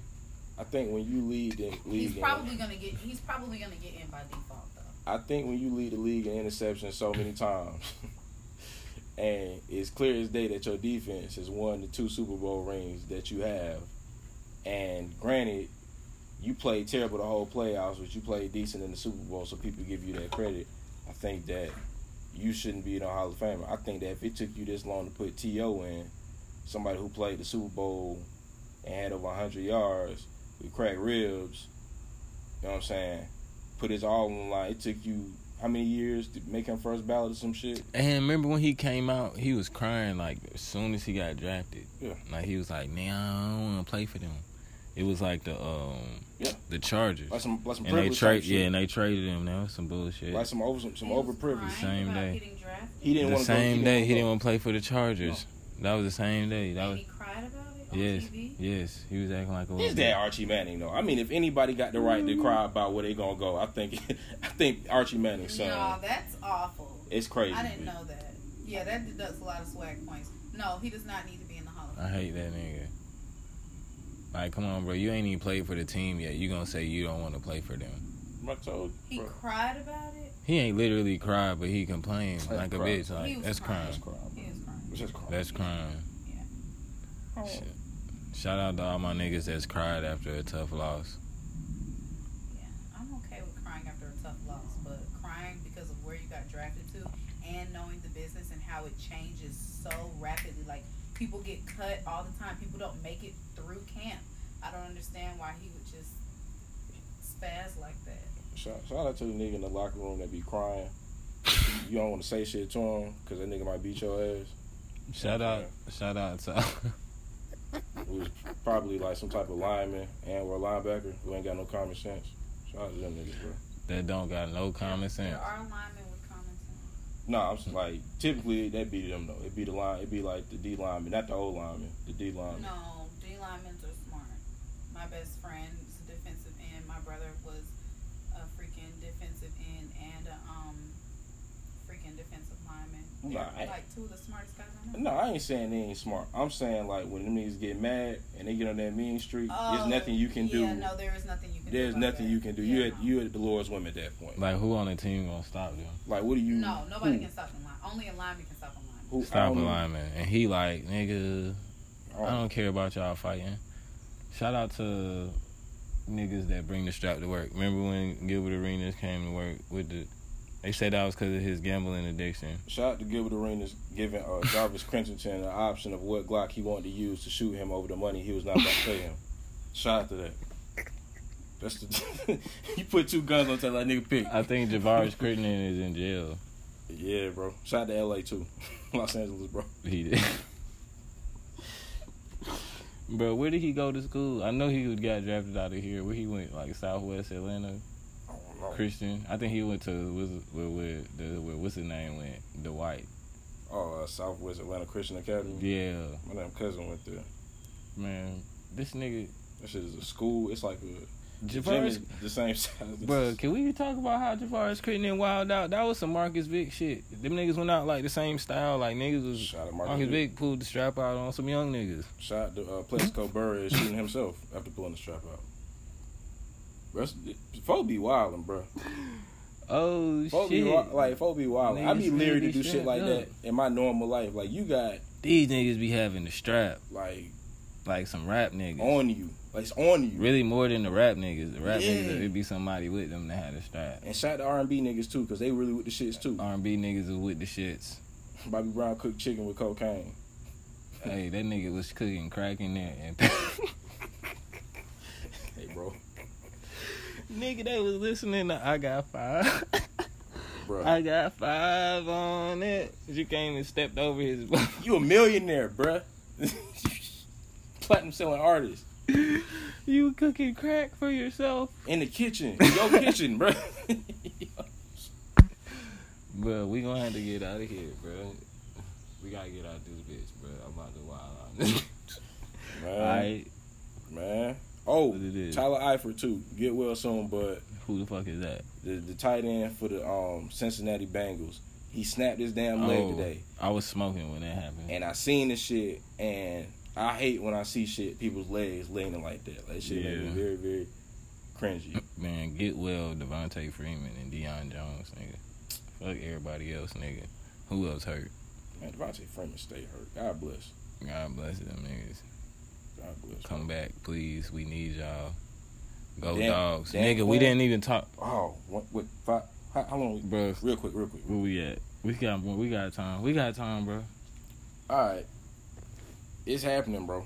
I think when you lead the league, He's in- probably gonna get. He's probably gonna get in by default, though. I think when you lead the league in interceptions so many times, and it's clear as day that your defense has won the two Super Bowl rings that you have, and granted, you played terrible the whole playoffs, but you played decent in the Super Bowl, so people give you that credit. I think that you shouldn't be in a Hall of Famer. I think that if it took you this long to put T.O. in, somebody who played the Super Bowl and had over 100 yards, with crack ribs. You know what I'm saying? Put his all on line. It took you how many years to make him first ballot or some shit? And remember when he came out, he was crying like as soon as he got drafted. Yeah. Like he was like, "Man, I don't want to play for them." It was like the um Yeah. the Chargers. Like some like some and they privilege trade type yeah, and they traded him. That was some bullshit. like some over some, some He was over privilege. Same day. He didn't want to same day he didn't want to play for the Chargers. That was the same day. That and was he cried about it yes, TV. yes. He was acting like a His little dad Archie Manning though. I mean, if anybody got the right to mm-hmm. cry about where they're gonna go, I think I think Archie Manning's son. No, that's awful. It's crazy. I didn't know that. Yeah, that deducts a lot of swag points. No, he does not need to be in the Hall of I hate that nigga. Like, come on, bro. You ain't even played for the team yet. You gonna say you don't want to play for them? I told He bro. cried about it. He ain't literally cried, but he complained That's like a crime. bitch. He Like was that's crying. crime. That's crime. He crying. It's just crime. That's crime. Oh. Shit. Shout out to all my niggas that's cried after a tough loss. Yeah, I'm okay with crying after a tough loss, but crying because of where you got drafted to and knowing the business and how it changes so rapidly. Like people get cut all the time. People don't make it through camp. I don't understand why he would just spaz like that. Shout, shout out to the nigga in the locker room that be crying. you don't want to say shit to him because that nigga might beat your ass. Shout out, shout out to Who was probably like some type of lineman and or linebacker who ain't got no common sense. Shout out to them niggas, bro. that don't got no common sense. There are linemen with common sense. No, I'm just like typically that be them though. It be the line. It be like the D lineman, not the old lineman. The D lineman. No, D linemen are smart. My best friend is a defensive end. My brother was a freaking defensive end and a um freaking defensive lineman. They're I- like two of the smartest guys I know. No, I ain't saying they ain't smart. I'm saying like when them niggas get mad and they get on that mean streak, Oh, there's nothing you can do. yeah, do. no, there is nothing you can do. There's about nothing that. you can do. Yeah, you at no. you at the Lord's women at that point. Like, who on the team gonna stop them? Like what do you? No, nobody who, can stop them. Only a lineman can stop a lineman. Who, Stop a don't lineman, and he like, nigga, Oh, I don't care about y'all fighting. Shout out to niggas that bring the strap to work. Remember when Gilbert Arenas came to work with the? They said that was because of his gambling addiction. Shout out to Gilbert Arenas giving uh, Javaris Crittenton an option of what Glock he wanted to use to shoot him over the money he was not about to pay him. Shout out to that. That's the you put two guns on top of that nigga pick. I think Javaris Crittenton is in jail. Yeah, bro. Shout out to LA too, Los Angeles, bro. He did. Bro, where did he go to school? I know he got drafted out of here. Where he went, like Southwest Atlanta, I don't know. Christian. I think he went to was where, where the where, what's his name went, Dwight. Oh, uh, Southwest Atlanta Christian Academy. Yeah, My damn cousin went there. man, this nigga That shit is a school. It's like a Javaris. the same size. Bro, can we talk about how Javaris Crittenton wild out? That was some Marcus Vick shit. Them niggas went out like the same style. Like niggas was Shout out to Marcus Marcus Vick. Vick pulled the strap out on some young niggas. Shot to uh, Plaxico Burress shooting himself after pulling the strap out. That's- Folk be wildin', bro. Oh Folk be shit! wi- like folk be wildin'. I be Niggas leery to do shit like up. that in my normal life. Like you got These niggas be having the strap like like some rap niggas. on you, like it's on you. Really more than the rap niggas. The rap Yeah. niggas, it'd be somebody with them that had a strap. And shout out to R and B niggas too, cause they really with the shits too. R&B niggas is with the shits. Bobby Brown cooked chicken with cocaine. Hey, that nigga was cooking crack in there. And Hey, bro, nigga, they was listening to I Got Five. bro, I got five on it. You came and stepped over his. you a millionaire, bruh. Platinum selling artist you cooking crack for yourself, in the kitchen, in your kitchen, bro. bro. We gonna have to get out of here, bro. We gotta get out of this bitch, bro. I'm about to wild out. man, Alright, man. Oh, it is? Tyler Eifert too. Get well soon, but Who the fuck is that? the the tight end for the um Cincinnati Bengals. He snapped his damn leg Oh. today, I was smoking when that happened. and I seen the shit, and I hate when I see shit people's legs leaning like that. Like shit make me very very cringy. Man, get well, Devonta Freeman and Deion Jones, nigga. Fuck everybody else, nigga. Who else hurt? Man, Devonta Freeman stay hurt. God bless. God bless them niggas. God bless. Come back, please. We need y'all. Go dogs, nigga. We didn't even talk, Oh, what? what five, how, how long? bro. Real quick, real quick. Where we at? We got we got time. We got time, bro. All right, it's happening, bro.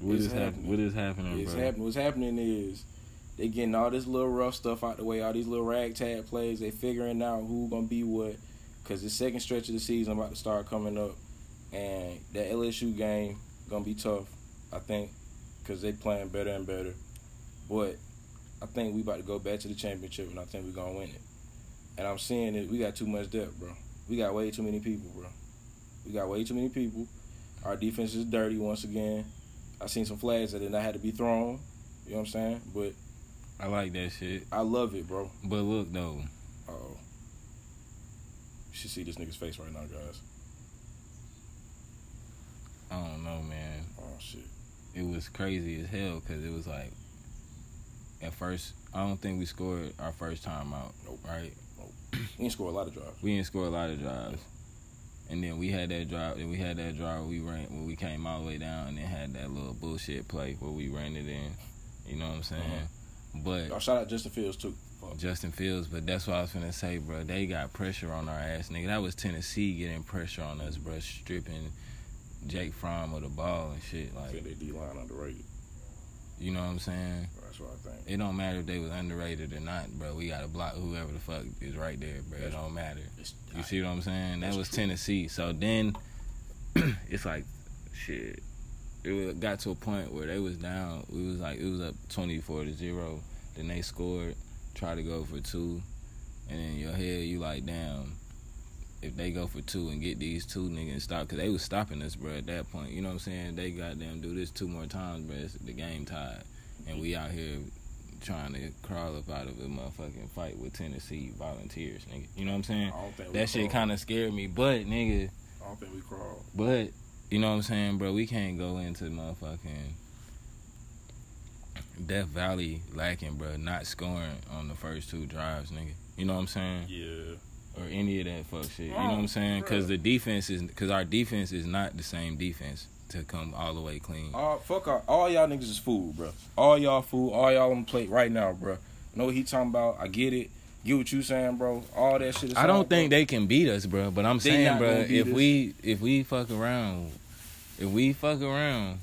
What is happening? happening. What is happening, It's bro? happening. What's happening is they getting all this little rough stuff out the way, all these little ragtag plays. They figuring out who gonna be what. Cause the second stretch of the season about to start coming up, and that LSU game gonna be tough. I think, cause they playing better and better. But I think we about to go back to the championship, and I think we gonna win it. And I'm seeing it. We got too much depth, bro. We got way too many people, bro. We got way too many people. Our defense is dirty once again. I seen some flags that did not have to be thrown. You know what I'm saying? But I like that shit. I love it, bro. But look though, Oh, you should see this nigga's face right now, guys. I don't know, man. Oh shit. It was crazy as hell because it was like, at first, I don't think we scored our first time out. Nope. Right? Nope. We didn't score a lot of drives. We didn't score a lot of drives. And then we had that drive. We had that drive. We ran when we came all the way down, and then had that little bullshit play where we ran it in. You know what I'm saying? Uh-huh. But Oh, shout out Justin Fields too. Fuck. Justin Fields, but that's what I was gonna say, bro. They got pressure on our ass, nigga. That was Tennessee getting pressure on us, bro. Stripping Jake Fromm of the ball and shit. I Like, think they D line underrated. you know what I'm saying? That's what I think. It don't matter if they was underrated or not, bro. We gotta block whoever the fuck is right there, bro. It don't matter. You see what I'm saying? That was true. Tennessee. So then it's like shit. It got to a point where they was down. We was like it was up twenty four to zero. Then they scored, try to go for two, and in your head you like damn. If they go for two and get these two niggas stop, cause they was stopping us, bro. At that point, you know what I'm saying? They goddamn do this two more times, bro. It's the game tied, and we out here trying to crawl up out of a motherfucking fight with Tennessee volunteers, nigga. You know what I'm saying? I don't think we That shit kind of scared me, but nigga, I don't think we crawled. but you know what I'm saying, bro? We can't go into motherfucking Death Valley lacking, bro. Not scoring on the first two drives, nigga. You know what I'm saying? Yeah. Or any of that fuck shit. You know what I'm saying? Because the defense is, because our defense is not the same defense to come all the way clean. All fuck all, all y'all niggas is food, bro. All y'all food. All y'all on the plate right now, bro. Know what he talking about? I get it. Get what you saying, bro. All that shit. Is I don't think they can beat us, bro. But I'm They saying, bro, if us. we if we fuck around, if we fuck around,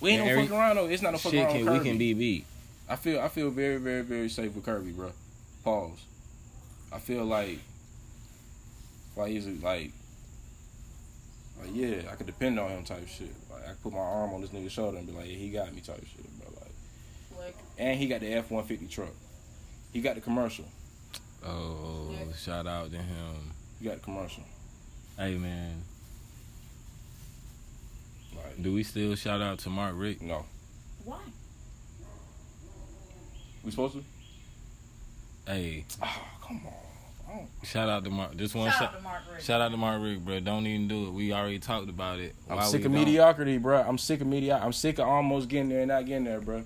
we ain't no every- fucking around though. It's not no fucking shit around. can we can be beat. I feel I feel very very very safe with Kirby, bro. Pause. I feel like like he's like like yeah, I could depend on him type shit. Like I could put my arm on this nigga's shoulder and be like, yeah, he got me type shit, bro. Like Like, and he got the F one fifty truck. He got the commercial. Oh, Yeah. shout out to him. He got the commercial. Hey man, Like do we still shout out to Mark Richt? no, why? we supposed to? Hey, Oh come on. I shout out to Mark. Just one Shout shout. out to Mark Richt. Shout out to Mark Richt, bro. Don't even do it. We already talked about it. I'm Why sick of don't? mediocrity, bro. I'm sick of mediocrity. I'm sick of almost getting there and not getting there, bro.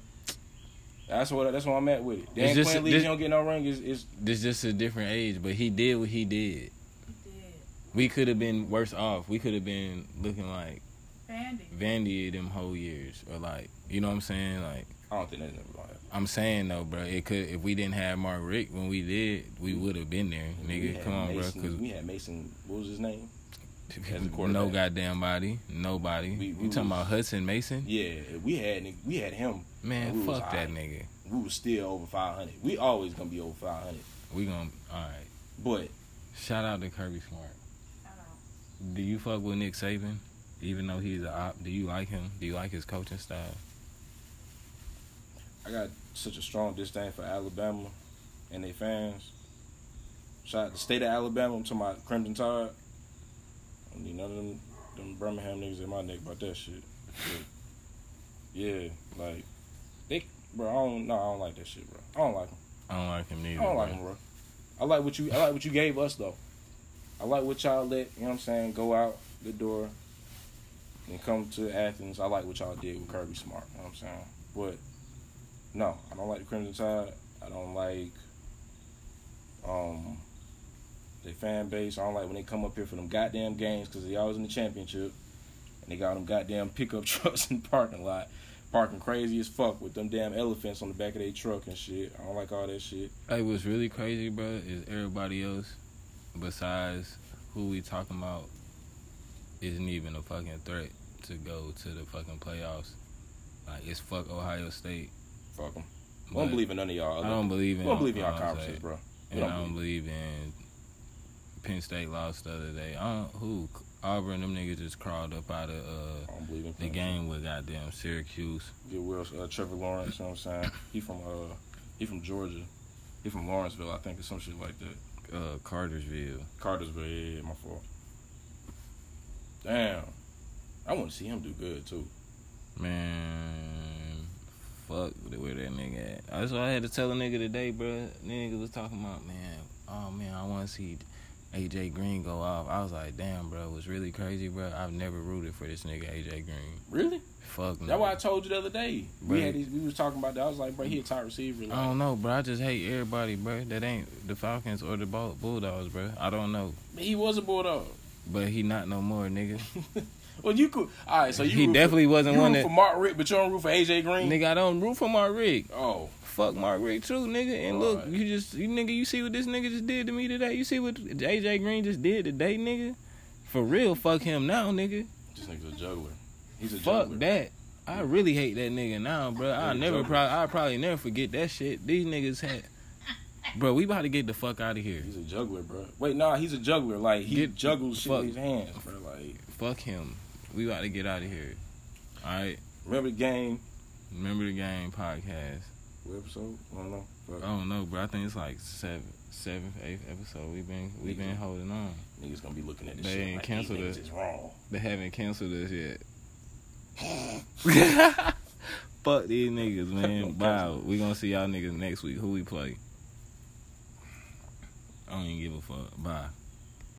That's what that's what I'm at with it. Dan It's just- Quinn Lee this- don't get no ring is is This just a different age, but he did what he did. He did. We could have been worse off. We could have been looking like Vandy. Vandy them whole years, or like you know what I'm saying. Like I don't think that's never gonna happen. I'm saying though, bro, it could if we didn't have Mark Richt when we did, we would have been there, nigga. Come on, Mason, bro, we had Mason. What was his name? as a no goddamn body, nobody. We- we you talking was- about Hutson Mason? Yeah, we had nigg- we had him. Man, we was fuck that alright. nigga. We was still over 500. We always gonna be over 500. We gonna all right. But Shout out to Kirby Smart. I don't. Do you fuck with Nick Saban? Even though he's a op, do you like him? Do you like his coaching style? I got such a strong disdain for Alabama and their fans. Shout out the state of Alabama. I'm talking about Crimson Tide. I don't need none of them, them Birmingham niggas in my neck about that shit. But, yeah, like they, bro. I don't, no, I don't like that shit, bro. I don't like them. I don't like him neither. I don't like bro. them, bro. I like what you, I like what you gave us though. I like what y'all let, you know what I'm saying, go out the door and come to Athens. I like what y'all did with Kirby Smart. You know what I'm saying? But no, I don't like the Crimson Tide. I don't like um their fan base. I don't like when they come up here for them goddamn games because they always in the championship and they got them goddamn pickup trucks in the parking lot. Parking crazy as fuck with them damn elephants on the back of their truck and shit. I don't like all that shit. Hey, what's really crazy, bro, is everybody else besides who we talking about isn't even a fucking threat to go to the fucking playoffs. Like it's fuck Ohio State. Fuck them. We don't believe in none of y'all. I don't believe in. we don't believe in y'all conferences, bro. We And don't I don't believe in Penn State lost the other day. I don't, who Auburn them niggas just crawled up out of uh, I don't believe in the game with goddamn Syracuse. Get Will uh, Trevor Lawrence. You know what I'm saying? He from uh he from Georgia. He from Lawrenceville, I think, or some shit like that. Uh, Cartersville. Cartersville, yeah, yeah, my fault. Damn. I want to see him do good too. Man, fuck with where that nigga at. Oh, that's what I had to tell a nigga today, bro. Nigga was talking about, man, oh man, I want to see AJ Green go off. I was like, damn, bro, it was really crazy, bro. I've never rooted for this nigga AJ Green. Really? Fuck no. That's why I told you the other day. We had these, we was talking about that. I was like, bro, he a tight receiver. Like, I don't know, bro. I just hate everybody, bro. That ain't the Falcons or the Bulldogs, bro. I don't know, he was a bulldog. but he not no more, nigga. well, you could. All right, so you he definitely for, wasn't you one root that. for Mark Richt, but you don't root for AJ Green. Nigga, I don't root for Mark Richt. Oh, Fuck Mark Richt too, nigga. And look, Alright. you just you nigga, you see what this nigga just did to me today. You see what AJ Green just did today, nigga. For real, fuck him now, nigga. this nigga's a juggler. He's a juggler. Fuck juggler. that. I really hate that nigga now, bro. I never probably I probably never forget that shit. These niggas had, bro. We about to get the fuck out of here. He's a juggler, bro. Wait, nah, he's a juggler. Like he Get- juggles shit fuck. in his hands, bro. Like Fuck him. We about to get out of here. All right. remember the game? Remember the game podcast. What episode? I don't know. Fuck. I don't know, bro. I think it's like seven, seventh, eighth episode. We've been we've been holding on. Niggas gonna be looking at this They shit ain't like canceled these niggas it. is wrong. They haven't canceled us yet. Fuck these niggas, man. Wow. We gonna see y'all niggas next week. Who we play? I don't even give a fuck. Bye.